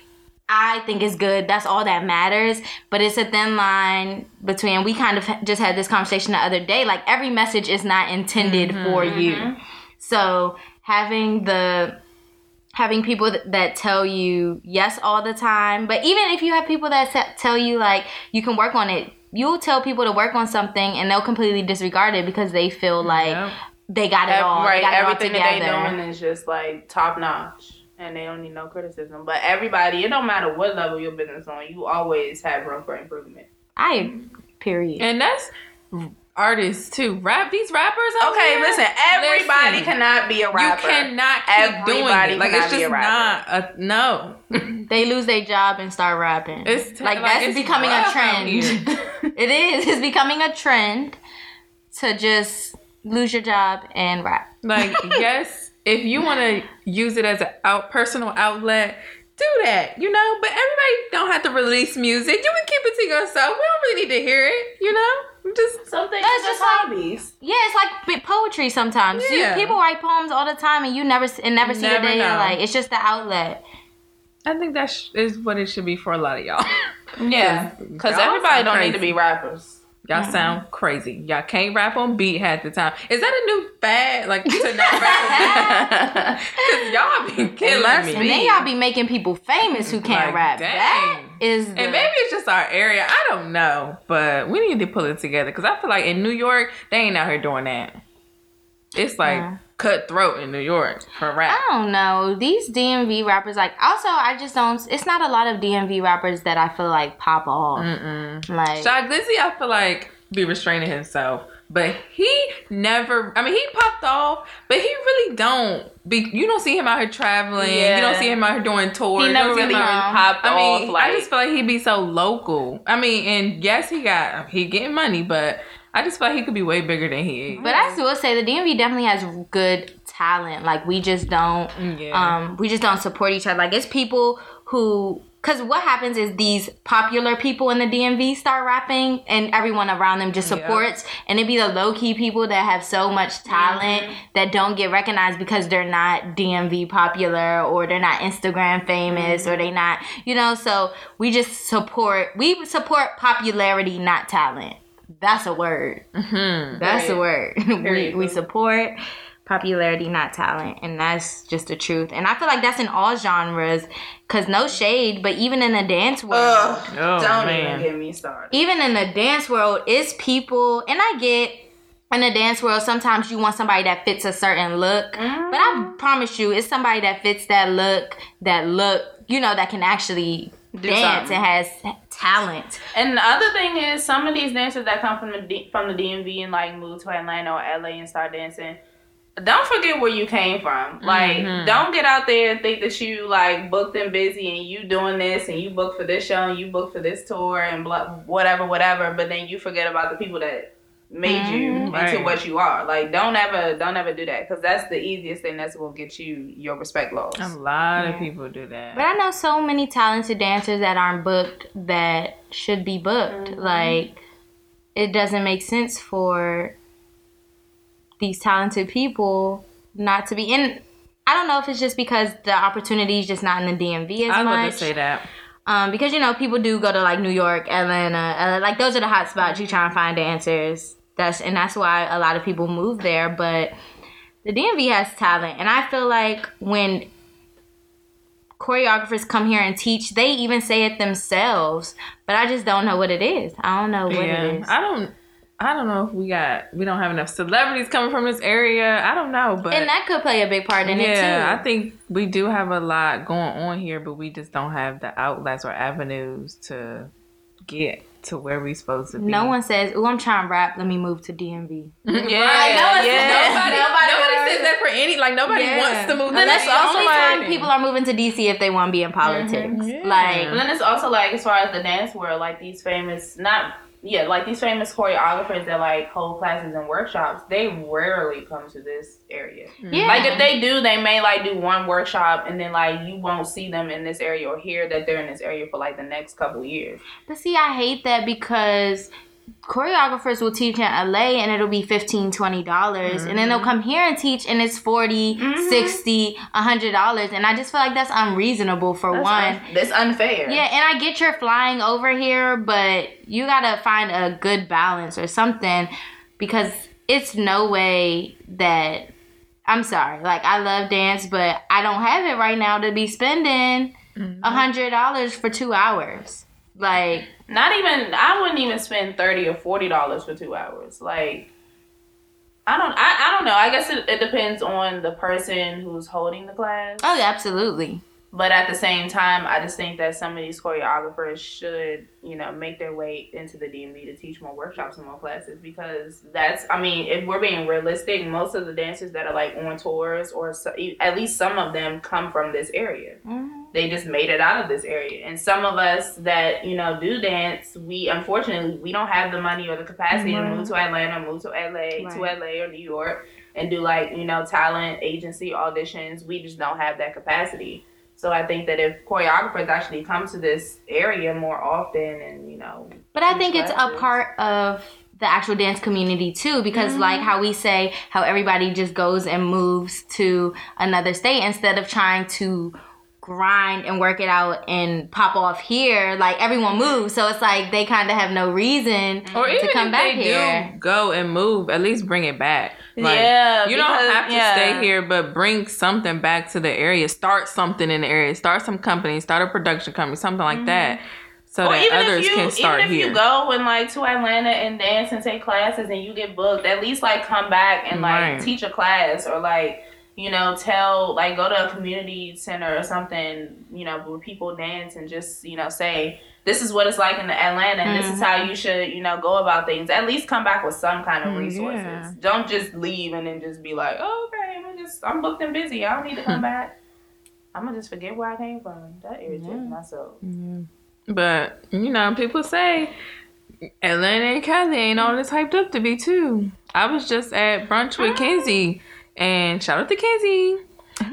I think it's good. That's all that matters. But it's a thin line between. We kind of just had this conversation the other day. Like every message is not intended mm-hmm. for you. Mm-hmm. So having the having people that tell you yes all the time, but even if you have people that tell you like you can work on it, you'll tell people to work on something and they'll completely disregard it because they feel like Yep. they got it Ev- all. right, they got it all everything that they together. doing is just like top notch, and they don't need no criticism. But everybody, it don't matter what level your business on, you always have room for improvement. I period. And that's artists too. Rap these rappers. out Okay, here, listen, everybody listen. cannot be a rapper. You cannot keep doing it. Like cannot it's just a not a no. they lose their job and start rapping. It's t- like, like, that's it's becoming a trend. it is. It's becoming a trend to just lose your job and rap. Like yes, if you want to use it as an out personal outlet, do that. You know, but everybody don't have to release music. You can keep it to yourself. We don't really need to hear it. You know, just Something That's that's just just like- hobbies. Yeah, it's like poetry sometimes. You- people write poems all the time, and you never and never see Never the day. know. Like it's just the outlet. I think that sh- is what it should be for a lot of y'all. Yeah, because everybody don't need to be rappers. Y'all sound crazy. Y'all can't rap on beat half the time. Is that a new fad? Like to not rap on beat? Because y'all be killing must me. And then y'all be making people famous who can't Like, rap. dang. That is the, And maybe it's just our area. I don't know, but we need to pull it together because I feel like in New York they ain't out here doing that. It's like Yeah. Cutthroat in New York for rap. I don't know. These DMV rappers, like, also, I just don't. It's not a lot of DMV rappers that I feel like pop off. Mm-mm. Like, Shy Glizzy, I feel like be restraining himself, but he never. I mean, he popped off, but he really don't. Be you don't see him out here traveling. Yeah. You don't see him out here doing tours. He You never don't see really him out- popped I mean, off. Like I just feel like he'd be so local. I mean, and yes, he got he getting money, but I just feel like he could be way bigger than he is. but I will say the DMV definitely has good talent. Like, we just don't. yeah, um we just don't support each other like it's people who because what happens is these popular people in the DMV start rapping and everyone around them just Yeah. supports and it'd be the low-key people that have so much talent that don't get recognized because they're not DMV popular or they're not Instagram famous or they not you know so we just support we support popularity not talent that's a word Mhm. that's a word. we, we support popularity, not talent, and that's just the truth. And I feel like that's in all genres, cause no shade, but even in the dance world, Ugh, Oh, don't man. even get me started. even in the dance world, it's people, and I get in the dance world sometimes you want somebody that fits a certain look, but I promise you, it's somebody that fits that look, that look, you know, that can actually dance something. and has talent. And the other thing is, some of these dancers that come from the D- from the DMV and like move to Atlanta or LA and start dancing, don't forget where you came from. Like, Mhm. don't get out there and think that you like booked and busy and you doing this and you booked for this show and you booked for this tour and blah, whatever, whatever. But then you forget about the people that made you Mhm. into Right. what you are. Like, don't ever, don't ever do that because that's the easiest thing that's gonna get you your respect lost. A lot Yeah. of people do that. But I know so many talented dancers that aren't booked that should be booked. Like, it doesn't make sense for these talented people not to be in. I don't know if it's just because the opportunity is just not in the DMV as much. I was about much. to say that. Um, because you know people do go to like New York, Atlanta, uh, like those are the hot spots you try and find dancers. That's and that's why a lot of people move there. But the DMV has talent, and I feel like when choreographers come here and teach, they even say it themselves. But I just don't know what it is. I don't know what yeah, it is. I don't. I don't know if we got we don't have enough celebrities coming from this area. I don't know, but and that could play a big part in it too. yeah, I think we do have a lot going on here, but we just don't have the outlets or avenues to get to where we supposed to be. no one says, "Oh, I'm trying to rap. Let me move to DMV." yeah, Right, no one- yeah. Nobody, nobody nobody says that for any. Like nobody Yeah. wants to move. And to that's DC. the only Somebody- time people are moving to DC if they want to be in politics. Mm-hmm. Yeah. Like, But then it's also like as far as the dance world, like these famous not yeah, like these famous choreographers that like hold classes and workshops, they rarely come to this area. Hmm. yeah, Like if they do, they may like do one workshop and then like you won't see them in this area or hear that they're in this area for like the next couple years. But see, I hate that because choreographers will teach in LA and it'll be $15, $20. And then they'll come here and teach and it's 40 Mhm. 60 $100. And I just feel like that's unreasonable for That's one. un- that's unfair. Yeah, and I get you're flying over here, but you gotta find a good balance or something because it's no way that I'm sorry. Like I love dance, but I don't have it right now to be spending a hundred dollars for two hours. Like Not even I wouldn't even spend thirty or forty dollars for two hours. Like I don't I, I don't know. I guess it, it depends on the person who's holding the class. oh yeah, absolutely. But at the same time, I just think that some of these choreographers should, you know, make their way into the DMV to teach more workshops and more classes because that's, I mean, if we're being realistic, most of the dancers that are like on tours or so, at least some of them come from this area. Mhm. They just made it out of this area. And some of us that, you know, do dance, we unfortunately, we don't have the money or the capacity Right. to move to Atlanta, move to LA, to LA or New York and do like, you know, talent agency auditions. We just don't have that capacity. So I think that if choreographers actually come to this area more often and, you know, But I teach think it's a part of the actual dance community too, because mm-hmm. like how we say how everybody just goes and moves to another state instead of trying to grind and work it out and pop off here. Like everyone moves, so it's like they kind of have no reason or even to come if back they here. do go and move, at least bring it back. Like, Yeah, you don't have to yeah. stay here, but bring something back to the area. Start something in the area. Start some company. Start a production company. Something like mm-hmm. that. so Or that even others if you, can start even if here. you go and like to Atlanta and dance and take classes and you get booked, at least like come back and like Right. teach a class or like you know tell like go to a community center or something you know where people dance and just you know say this is what it's like in Atlanta and this is how you should you know go about things. At least come back with some kind of Mm, resources. yeah. Don't just leave and then just be like, oh, okay, I'm just I'm booked and busy. I don't need to come back. I'm gonna just forget where I came from. That irritates Yeah. my soul. But you know, people say Atlanta and Cali ain't all this hyped up to be too. I was just at brunch with Kenzie, and shout out to Kenzie.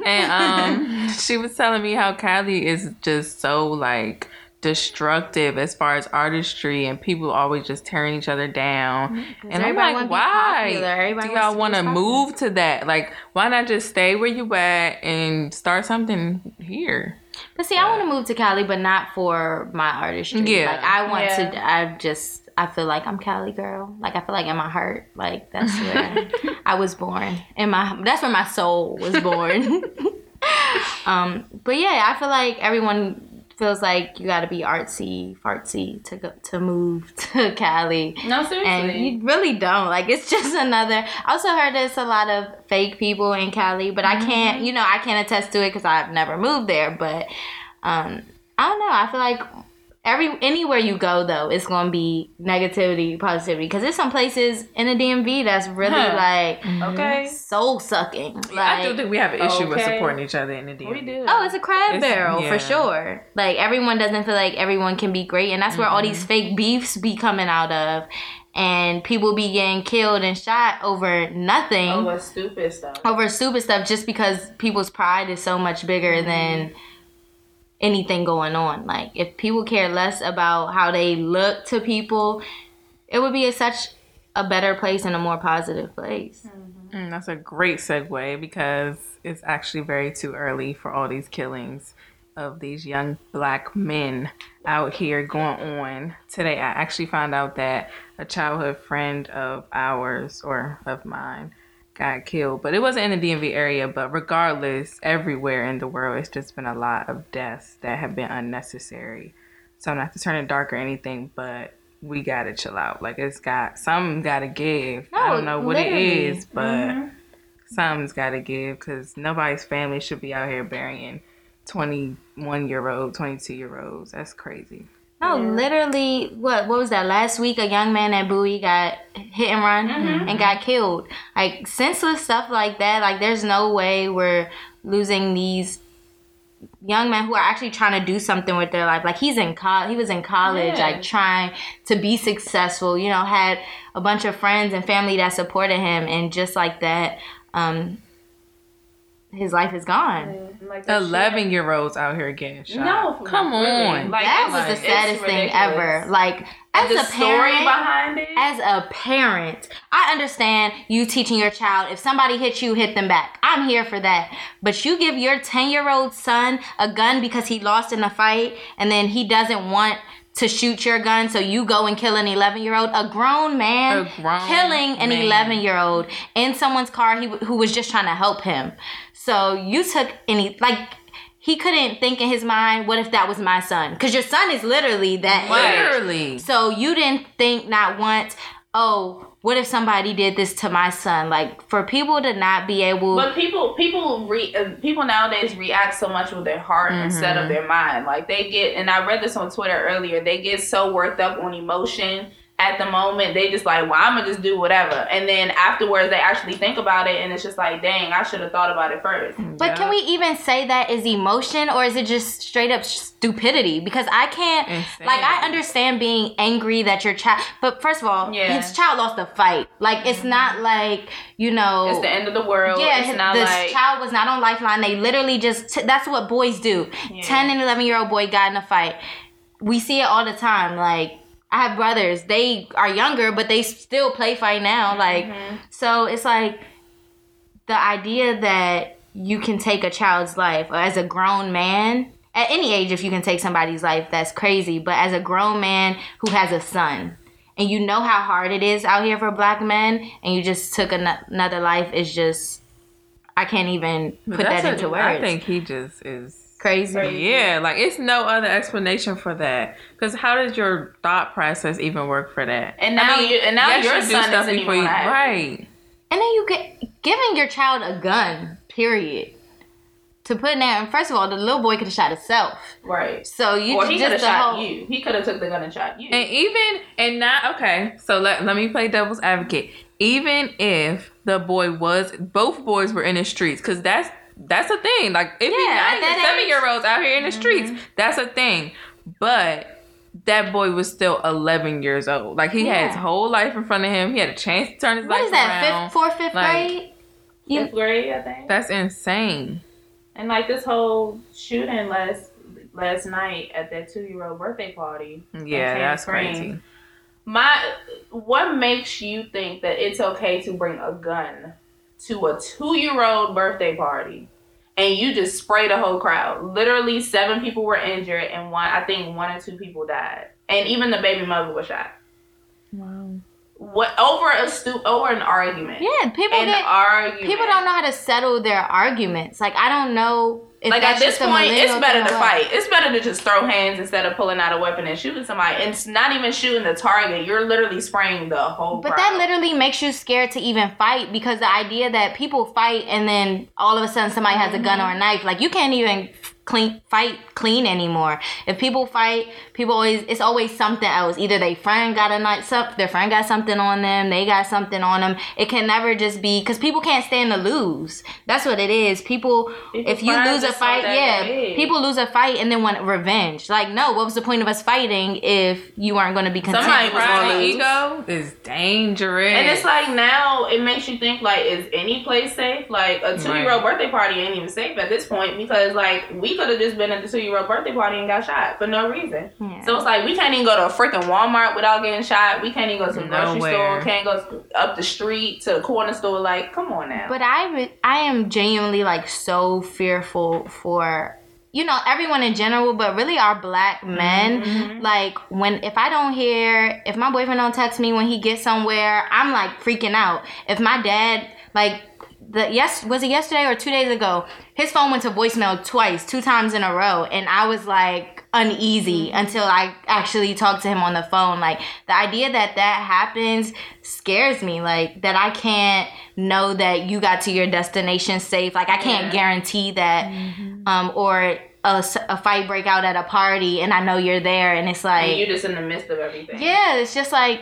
And um, she was telling me how Cali is just so like destructive as far as artistry, and people always just tearing each other down. And I'm like, why do y'all want to move to that? Like, why not just stay where you at and start something here? But see, I want to move to Cali, but not for my artistry. Yeah. Like I want Yeah. to. I just. I feel like I'm Cali girl. Like I feel like in my heart, like that's where I was born. In my that's where my soul was born. um, but yeah, I feel like everyone feels like you got to be artsy, fartsy to go to move to Cali. No, seriously. And you really don't. Like it's just another. I also heard there's a lot of fake people in Cali, but I can't. You know, I can't attest to it because I've never moved there. But um, I don't know. I feel like every anywhere you go though, it's gonna be negativity, positivity. Because there's some places in the DMV that's really Huh. like okay. soul sucking. Like, I do think we have an issue with supporting each other in the DMV. We do. Oh, it's a crab It's- barrel yeah. for sure. Like everyone doesn't feel like everyone can be great, and that's where all mm-hmm. these fake beefs be coming out of, and people be getting killed and shot over nothing, what stupid stuff. over stupid stuff, just because people's pride is so much bigger mm-hmm. than anything going on. Like if people care less about how they look to people, it would be a, such a better place and a more positive place. Mm, that's a great segue because it's actually very too early for all these killings of these young black men out here going on. Today, I actually found out that a childhood friend of ours or of mine got killed, but it wasn't in the DMV area. But regardless, everywhere in the world, it's just been a lot of deaths that have been unnecessary. So I'm not to turn it dark or anything, but we gotta chill out. Like it's got some gotta give. I don't oh, know what literally. it is, but mm-hmm. something's gotta give because nobody's family should be out here burying twenty one year old, twenty two year olds. That's crazy. No, literally, what what was that? Last week, a young man at Bowie got hit and run and got killed. Like senseless stuff like that. Like there's no way we're losing these young men who are actually trying to do something with their life. Like he's in college, he was in college, Yeah. like trying to be successful. You know, had a bunch of friends and family that supported him, and just like that, um, his life is gone. Like that shit. Eleven year olds out here getting shot. No, come really. on. Like, that it's- was the saddest thing ever. Like as the a story parent, behind it. as a parent, I understand you teaching your child if somebody hits you, hit them back. I'm here for that. But you give your 10 year old son a gun because he lost in a fight and then he doesn't want to shoot your gun, so you go and kill an 11 year old, a grown man A grown killing an 11 year old in someone's car he, who was just trying to help him. So you took any, like, he couldn't think in his mind, what if that was my son? Because your son is literally that age. Literally. So you didn't think not once, oh, what if somebody did this to my son? Like for people to not be able But people, people, re, uh, people nowadays react so much with their heart instead Mm-hmm. of their mind. Like they get, and I read this on Twitter earlier. They get so worked up on emotion at the moment. They just like, well, I'm gonna just do whatever, and then afterwards they actually think about it, and it's just like, dang, I should have thought about it first. Mm-hmm. But can we even say that is emotion or is it just straight up stupidity? Because I can't Insane. like I understand being angry that your child but first of all, Yeah. his child lost a fight. Like it's mm-hmm. not like, you know It's the end of the world. Yeah, it's his, not this like child was not on Lifeline. They literally just, t- that's what boys do. 10 and 11 year old boy got in a fight. We see it all the time. Like, I have brothers. They are younger, but they still play fight now. Like, Mm-hmm. so it's like the idea that you can take a child's life or as a grown man, at any age, if you can take somebody's life, that's crazy. But as a grown man who has a son, and you know how hard it is out here for black men, and you just took an- another life, is just I can't even put that a- into words. I think he just is crazy. Yeah, like it's no other explanation for that. Because how does your thought process even work for that? And now you- and now yes, your you do son stuff isn't before even you alive. right. And then you get giving your child a gun, period. To put in there, and first of all, the little boy could have shot himself. right. So you Or he just could have the shot whole- you. He could have took the gun and shot you. And even and not okay. So let let me play devil's advocate. Even if the boy was both boys were in the streets, because that's that's a thing. Like if Yeah, you at nine that seven age. year olds out here in the streets, mm-hmm. that's a thing. But that boy was still 11 years old. Like he had his whole life in front of him. He had a chance to turn his What life is that? around. Fifth, fourth, fifth Like- grade? You, Fifth grade, I think. That's insane. And like this whole shooting last last night at that two year old birthday party. Yeah, that's Spring. crazy. My what makes you think that it's okay to bring a gun to a two year old birthday party and you just spray the whole crowd? Literally seven people were injured and one I think one or two people died. And even the baby mother was shot. Wow. What over a stu- over an argument. yeah, people An get argument. people don't know how to settle their arguments. Like I don't know if like at this point, it's better to fight. It's better to just throw hands instead of pulling out a weapon and shooting somebody. And it's not even shooting the target. You're literally spraying the whole. But that literally makes you scared to even fight because the idea that people fight and then all of a sudden somebody has a gun or a knife, like you can't even clean fight clean anymore. If people fight, people always it's always something else. Either they friend got a knife, some their friend got something on them, they got something on them. It can never just be because people can't stand to lose. That's what it is. People, People if you lose a fight, yeah, they- people lose a fight and then want revenge. Like no, what was the point of us fighting if you weren't going to be content? Somebody was Pride and lose. ego is dangerous. And it's like now it makes you think like, is any place safe? Like a two year old birthday party ain't even safe at this point because like we could have just been at the two year old birthday party and got shot for no reason. Yeah. So it's like we can't even go to a freaking Walmart without getting shot. We can't even go to a grocery Nowhere. store. Can't go up the street to the corner store. Like, come on now. But I re- I am genuinely like so fearful for you know everyone in general, but really our black men. Mhm. Like when if I don't hear if my boyfriend don't text me when he gets somewhere, I'm like freaking out. If my dad like the yes was it yesterday or two days ago, his phone went to voicemail twice, two times in a row, and I was like uneasy until I actually talked to him on the phone. Like the idea that that happens scares me. Like that I can't know that you got to your destination safe. Like I can't Yeah. guarantee that. Um, or a fight break out at a party and I know you're there and it's like and you're just in the midst of everything. yeah, it's just like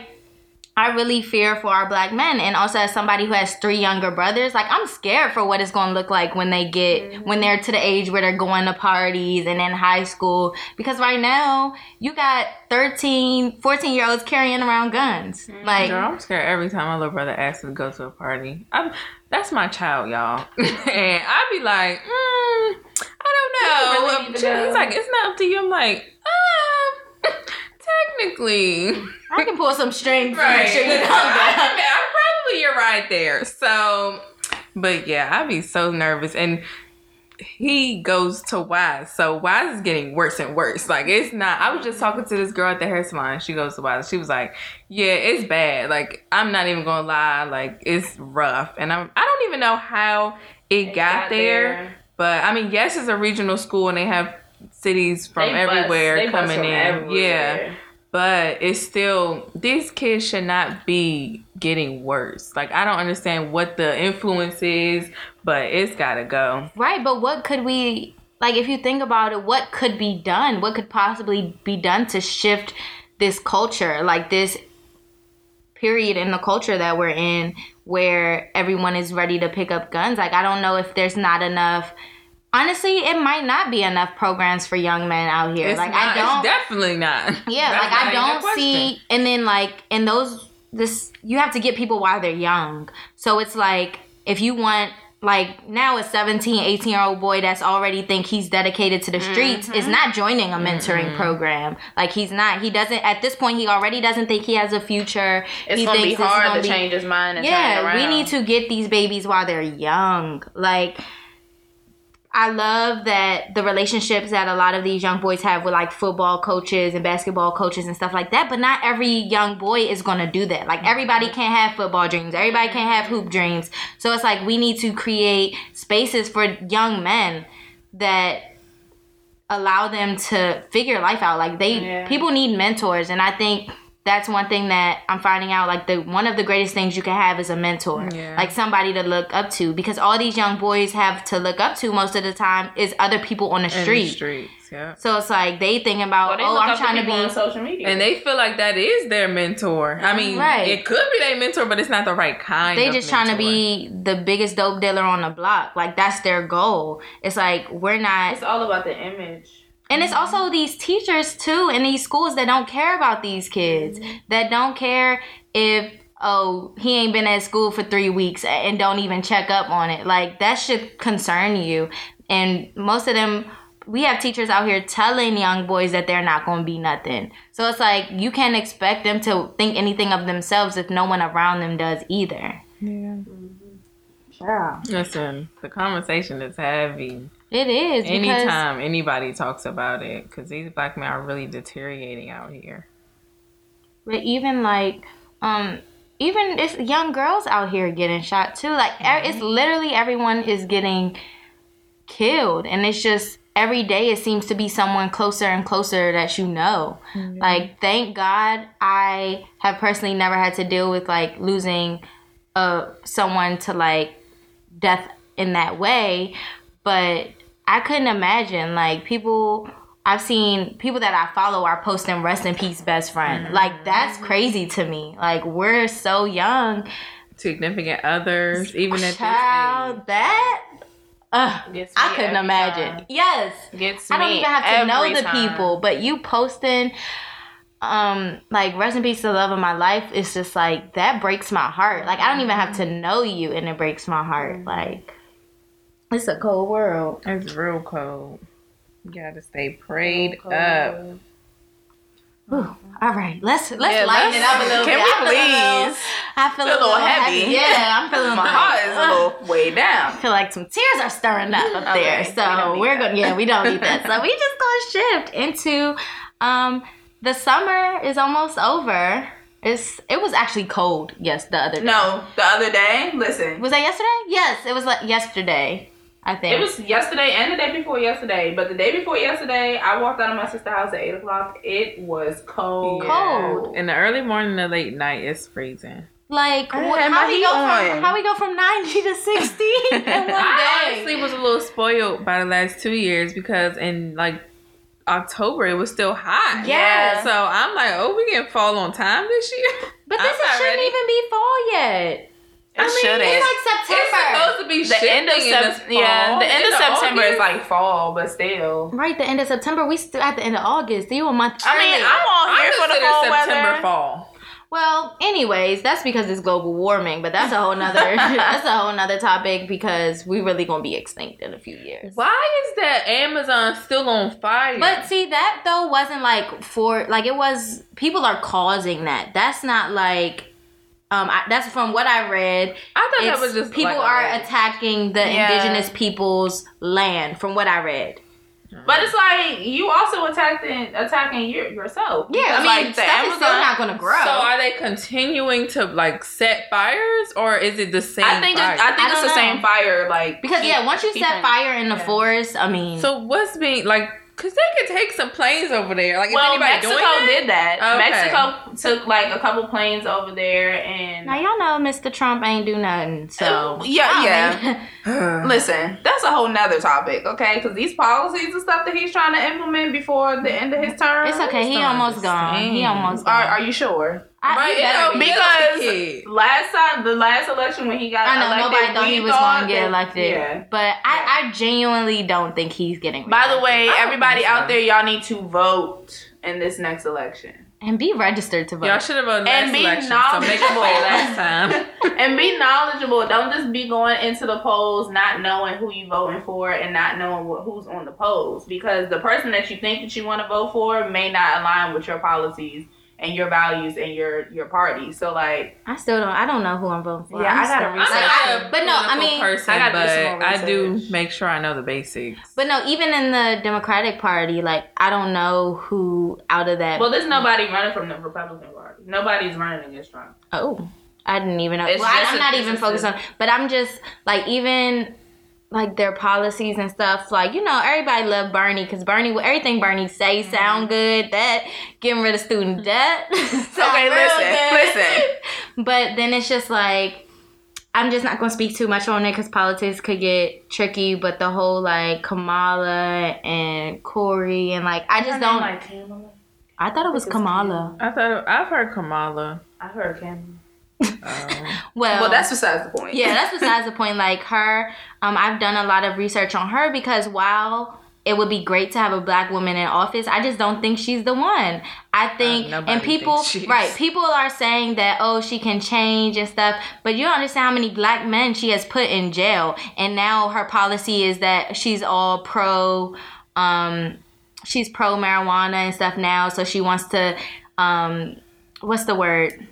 I really fear for our black men, and also as somebody who has three younger brothers, like I'm scared for what it's going to look like when they get when they're to the age where they're going to parties and in high school. Because right now you got 13, 14 year olds carrying around guns. Like Girl, I'm scared every time my little brother asks to go to a party. I'm, that's my child, y'all. and I'd be like, mm, I don't know. You really need. He's like, it's not up to you. I'm like, um, technically. I can pull some strings. Right. I. I'm probably you're right there. So, but yeah, I'd be so nervous. And he goes to Wise. So Wise is getting worse and worse. Like it's not. I was just talking to this girl at the hair salon. She goes to Wise. She was like, "Yeah, it's bad. Like I'm not even gonna lie. Like it's rough." And I'm. I don't even know how it It got, there, But I mean, yes, it's a regional school, and they have cities from They everywhere bust coming from in. everywhere. Yeah but it's still these kids should not be getting worse. Like I don't understand what the influence is, but it's gotta go. Right, but what could we like if you think about it, what could be done? What could possibly be done to shift this culture, like this period in the culture that we're in where everyone is ready to pick up guns? Like I don't know if there's not enough Honestly, it might not be enough programs for young men out here. It's like not, I don't it's definitely not. Yeah, That's like not I don't see and then like in those this you have to get people while they're young. So it's like if you want like now a 17, 18 year old boy that's already think he's dedicated to the streets is mm-hmm. not joining a mentoring program. Like he's not. He doesn't at this point he already doesn't think he has a future. It's he gonna be hard gonna to be- change his mind and turn it yeah, around. we need to get these babies while they're young. Like I love that the relationships that a lot of these young boys have with like football coaches and basketball coaches and stuff like that. But not every young boy is gonna do that. Like everybody can't have football dreams. Everybody can't have hoop dreams. So it's like we need to create spaces for young men that allow them to figure life out. Like they Yeah. people need mentors and I think that's one thing that I'm finding out like the one of the greatest things you can have is a mentor. Yeah. Like somebody to look up to because all these young boys have to look up to most of the time is other people on the In the street. streets, yeah. So it's like they think about, Well, they oh, I'm trying to be on social media. And they feel like that is their mentor. I mean, Right. it could be their mentor, but it's not the right kind. they of just trying to be the biggest dope dealer on the block. Like that's their goal. It's like we're not it's all about the image. And it's also these teachers too in these schools that don't care about these kids. Mm-hmm. That don't care if oh he ain't been at school for three weeks and don't even check up on it. Like that should concern you. And most of them we have teachers out here telling young boys that they're not going to be nothing. So it's like you can't expect them to think anything of themselves if no one around them does either. Yeah. Mm-hmm. Yeah. Listen, the conversation is heavy. It is Anytime anybody talks about it, because these black men are really deteriorating out here. But even like, um, even it's young girls out here getting shot too. Like e- it's literally everyone is getting killed, and it's just every day it seems to be someone closer and closer that you know. Like thank God I have personally never had to deal with like losing uh someone to like death in that way, but I couldn't imagine like people. I've seen people that I follow are posting "Rest in peace, best friend." Like that's crazy to me. Like we're so young, Significant others, even at child. this age. That uh, I couldn't imagine. time. Yes, Gets I don't even have to know the time. people, but you posting, um, like "Rest in peace, the love of my life." It's just like that breaks my heart. Like I don't even have to know you, and it breaks my heart. Like it's a cold world. It's real cold. You gotta stay prayed Cold. up. Whew. All right, let's let's Yeah, lighten let's- it up a little can bit. we I feel a little- please? I feel, Feel a little heavy. Yeah, I'm feeling My like, heart is a uh, little way down. I feel like some tears are stirring up up Okay, there. So don't we are that. gonna yeah, we don't need that. So we just gonna shift into um the summer is almost over. It's it was actually cold, yes, the other day. No, the other day, listen. Was that yesterday? Yes, it was like yesterday, I think. It was yesterday and the day before yesterday. But the day before yesterday, I walked out of my sister's house at 8 o'clock. It was cold. Cold. In the early morning or late night, it's freezing. like I wh- had how my we heat go from how we go from ninety to sixty in one I honestly was a little spoiled by the last two years because in like October it was still hot. Yeah. So I'm like, oh, we can fall on time this year. But this shouldn't ready. even be fall yet. It shouldn't. It's like September. It's September. supposed to be the end of shifting in the yeah, the end of Into September is like fall, but still. Right, the end of September. We still at the end of August. You a month I mean. I'm all I here for the consider fall September weather. fall. well, anyways, that's because it's global warming, but that's a whole nother that's a whole nother topic because we really gonna be extinct in a few years. Why is that Amazon still on fire? But see, that though wasn't like for like it was people are causing that. That's not like um I, that's from what I read. I thought that was just people like are raid. attacking the Yeah. indigenous people's land. From what I read, But it's like you also attacking attacking your, yourself. yeah, I mean, like the stuff is still not gonna grow. So are they continuing to like set fires, or is it the same? I think it's. I think I it's the don't same fire. Like because keep- yeah, once you set fire in the yeah. forest, I mean, So what's being like? Cause they could take some planes over there. Like, is Well, anybody Mexico doing that? did that. Okay. Mexico took like a couple planes over there, and now y'all know Mr. Trump ain't do nothing. So uh, Yeah, yeah. mean, Listen, that's a whole nother topic, okay? Because these policies and stuff that he's trying to implement before the end of his term. it's okay. He don't almost gone. He understand. almost Are, are you sure? I, Right, he it better don't be. be Because last time, the last election when he got I know elected, nobody thought he was going to get elected, Yeah. but I, I genuinely don't think he's getting. By the way, everybody so. out there, y'all need to vote in this next election. and be registered to vote. Y'all should have voted And last be election. So make it knowledgeable. play last time. and be knowledgeable. Don't just be going into the polls not knowing who you're voting for and not knowing what, who's on the polls because the person that you think that you want to vote for may not align with your policies and your values and your your party. So like, I still don't. I don't know who I'm voting for. Yeah, I'm I gotta research. like, I- a but no, I mean, person, I gotta do but I do make sure I know the basics. but no, even in the Democratic Party, like I don't know who out of that. well, there's nobody running from the Republican Party. Nobody's running against Trump. oh, I didn't even know. It's Well, I, just I'm a- not even focused on. But I'm just like even like their policies and stuff. Like you know, everybody love Bernie because Bernie, everything Bernie say Mm-hmm. sound good. That getting rid of student debt. Okay, listen, good. listen. But then it's just like. I'm just not gonna speak too much on it because politics could get tricky. But the whole like Kamala and Cory and like I just don't. Like Kamala. I thought it was Kamala. I thought I've heard Kamala. I heard Kamala. Um, Well, Well, that's besides the point. yeah, that's besides the point. Like her, um, I've done a lot of research on her because while it would be great to have a black woman in office, I just don't think she's the one. I think, nobody and people, right? People are saying that oh, she can change and stuff, but you don't understand how many black men she has put in jail, and now her policy is that she's all pro. Um, she's pro marijuana and stuff now, so she wants to, um, what's the word?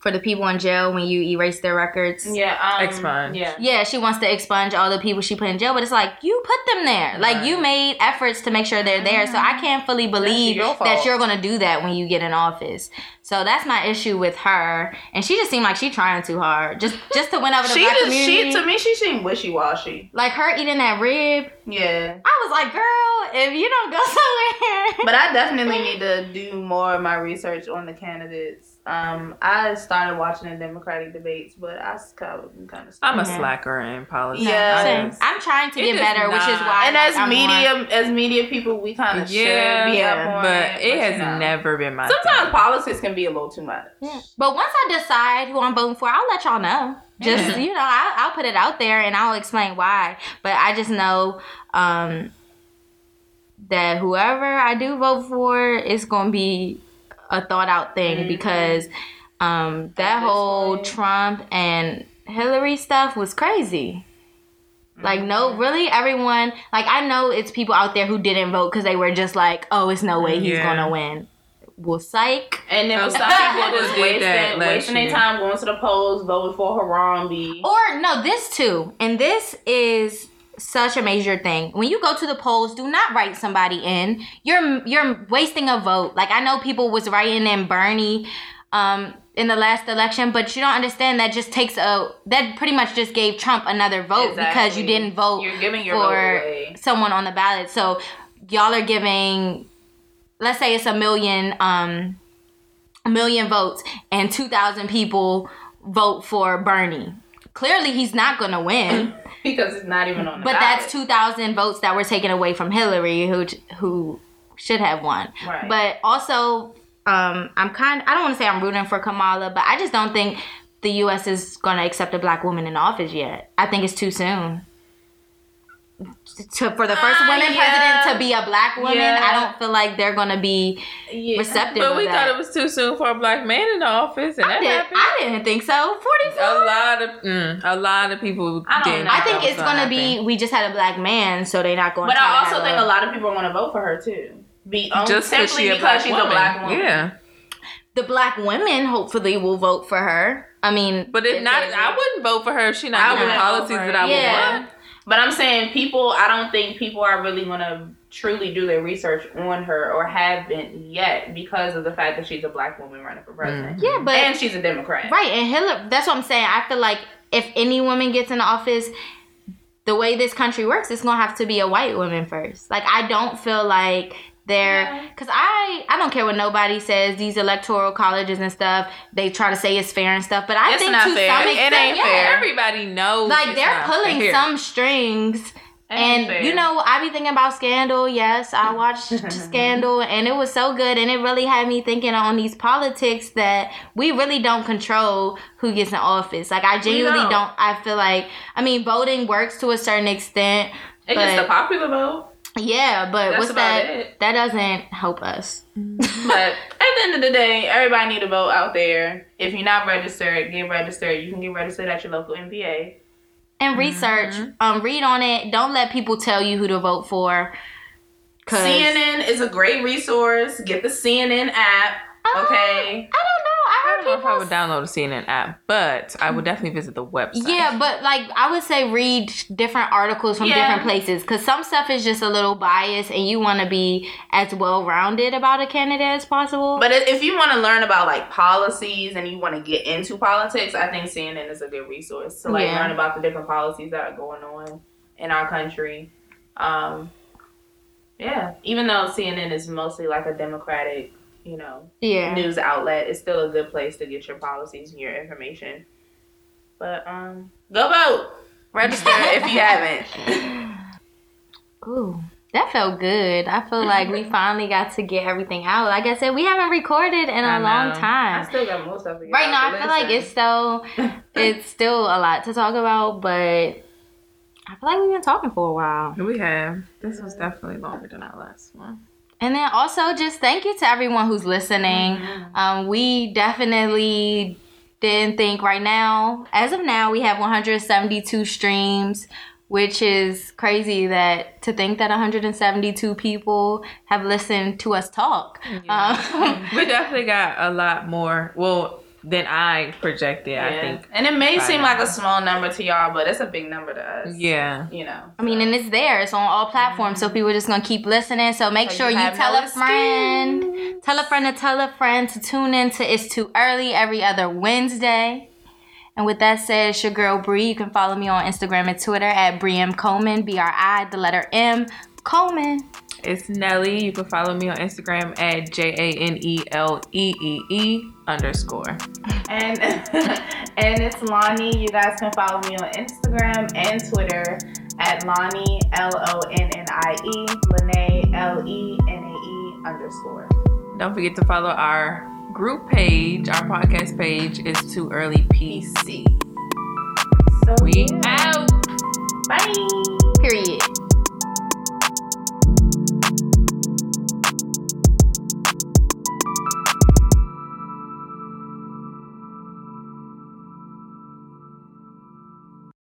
For the people in jail when you erase their records. Yeah. Um, Expunge. Yeah. Yeah, she wants to expunge all the people she put in jail, but it's like you put them there. Like you made efforts to make sure they're there. So I can't fully believe your that you're gonna do that when you get in office. So that's my issue with her. And she just seemed like she trying too hard. Just just to win over the She black just community. she to me she seemed wishy washy. like her eating that rib. Yeah. I was like, girl, if you don't go somewhere But I definitely need to do more of my research on the candidates. Um, I started watching the Democratic debates, but I kind of kind of. I'm a Yeah. slacker in politics. Yeah. I Same. just- I'm trying to It get does better, which is why and like, as I'm media, more- as media people, we kind of Yeah, should be up on but it. it you has know. never been my Sometimes thing. politics can be a little too much. Yeah. But once I decide who I'm voting for, I'll let y'all know. Just you know, I'll, I'll put it out there and I'll explain why. But I just know um, that whoever I do vote for is going to be a thought out thing Mhm. because um, that At whole point. Trump and Hillary stuff was crazy. Like no, Mm-hmm. really, everyone. Like I know it's people out there who didn't vote because they were just like, "Oh, it's no way he's Yeah. gonna win." Well, psych. And then some some people people just did wasting, wasting their time going to the polls, voting for Harambe. Or no, this too. And this is such a major thing. When you go to the polls, do not write somebody in. You're you're wasting a vote. Like I know people was writing in Bernie um in the last election, but you don't understand that just takes a that pretty much just gave Trump another vote because you didn't vote You're giving your vote for someone on the ballot. So y'all are giving let's say it's a million um a million votes and 2000 people vote for Bernie. Clearly he's not going to win, because it's not even on the but ballot. that's 2000 votes that were taken away from Hillary who who should have won. Right. But also um I'm kind I don't want to say I'm rooting for Kamala, but I just don't think the US is going to accept a black woman in office yet. I think it's too soon. To, for the first Uh, women yeah. president to be a black woman, Yeah. I don't feel like they're going to be yeah. receptive But we that. thought it was too soon for a black man in the office, and I, that did, happened. I didn't think so. 44? a lot of mm, a lot of people I don't didn't. know. I think it's going to happen. be, we just had a black man, so they're not going to But I also think a lot of people are going to vote for her too. Be just simply she because black she's woman. a black woman. Yeah, The black women hopefully will vote for her. I mean, but if not, I wouldn't vote for her if she not giving wouldn't policies that I Yeah. would want. But I'm saying people. I don't think people are really going to truly do their research on her or have been yet because of the fact that she's a black woman running for president. Mm-hmm. yeah, but and she's a Democrat. Right, and Hillary. That's what I'm saying. I feel like if any woman gets in office, the way this country works, it's gonna have to be a white woman first. Like I don't feel like they're Yeah. because I I don't care what nobody says. These electoral colleges and stuff, they try to say it's fair and stuff, but I It's think not to fair. some It ain't yeah, fair. Everybody knows. like it's they're not pulling fair. some strings. And fair. you know, I be thinking about Scandal. Yes, I watched Scandal, and it was so good, and it really had me thinking on these politics that we really don't control who gets in office. Like I genuinely don't. don't. I feel like I mean, voting works to a certain extent. it gets the popular vote. Yeah, but That's what's about that? it. That doesn't help us. But at the end of the day, everybody need to vote out there. If you're not registered, get registered. You can get registered at your local MPA. And research, Mm-hmm. um, read on it. Don't let people tell you who to vote for. 'cause- CNN is a great resource. Get the CNN app. Uh, Okay. I don't know. I I don't know if I would download a CNN app, but I would definitely visit the website. Yeah, but like I would say read different articles from Yeah. different places because some stuff is just a little biased and you want to be as well rounded about a candidate as possible. But if if you want to learn about like policies and you want to get into politics, I think CNN is a good resource to like Yeah. learn about the different policies that are going on. in our country. Um, yeah, even though CNN is mostly like a Democratic, you know, Yeah. news outlet, it's still a good place to get your policies and your information. But um, go vote, register if you haven't. Ooh, that felt good. I feel like we finally got to get everything out. Like I said, we haven't recorded in a long know. I time. still got most of it. Right now, I feel like it's still it's still a lot to talk about, but I feel like we've been talking for a while. We have. This was definitely longer than our last one. And then also just thank you to everyone who's listening. Um, we definitely didn't think right now, as of now, we have 172 streams, which is crazy that to think that 172 people have listened to us talk. Um, We definitely got a lot more. Well, than I projected. I think. and it may seem now. like a small number to y'all, but it's a big number to us. Yeah. you know. I mean, and it's there. It's on all platforms, so mm-hmm. people are just gonna keep listening. So make So sure you you, tell no a friend, tell a friend to tell a friend to tune in to It's Too Early every other Wednesday. And with that said, it's your girl Bree. You can follow me on Instagram and Twitter at Briem Coleman, B R I, the letter M, Coleman. It's Nelly. You can follow me on Instagram at J A N E L E E E underscore. And and it's Lonnie. You guys can follow me on Instagram and Twitter at Lonnie L O N N I E Lenae L E N A E underscore. Don't forget to follow our group page. Our podcast page is Too Early PC. So We yeah.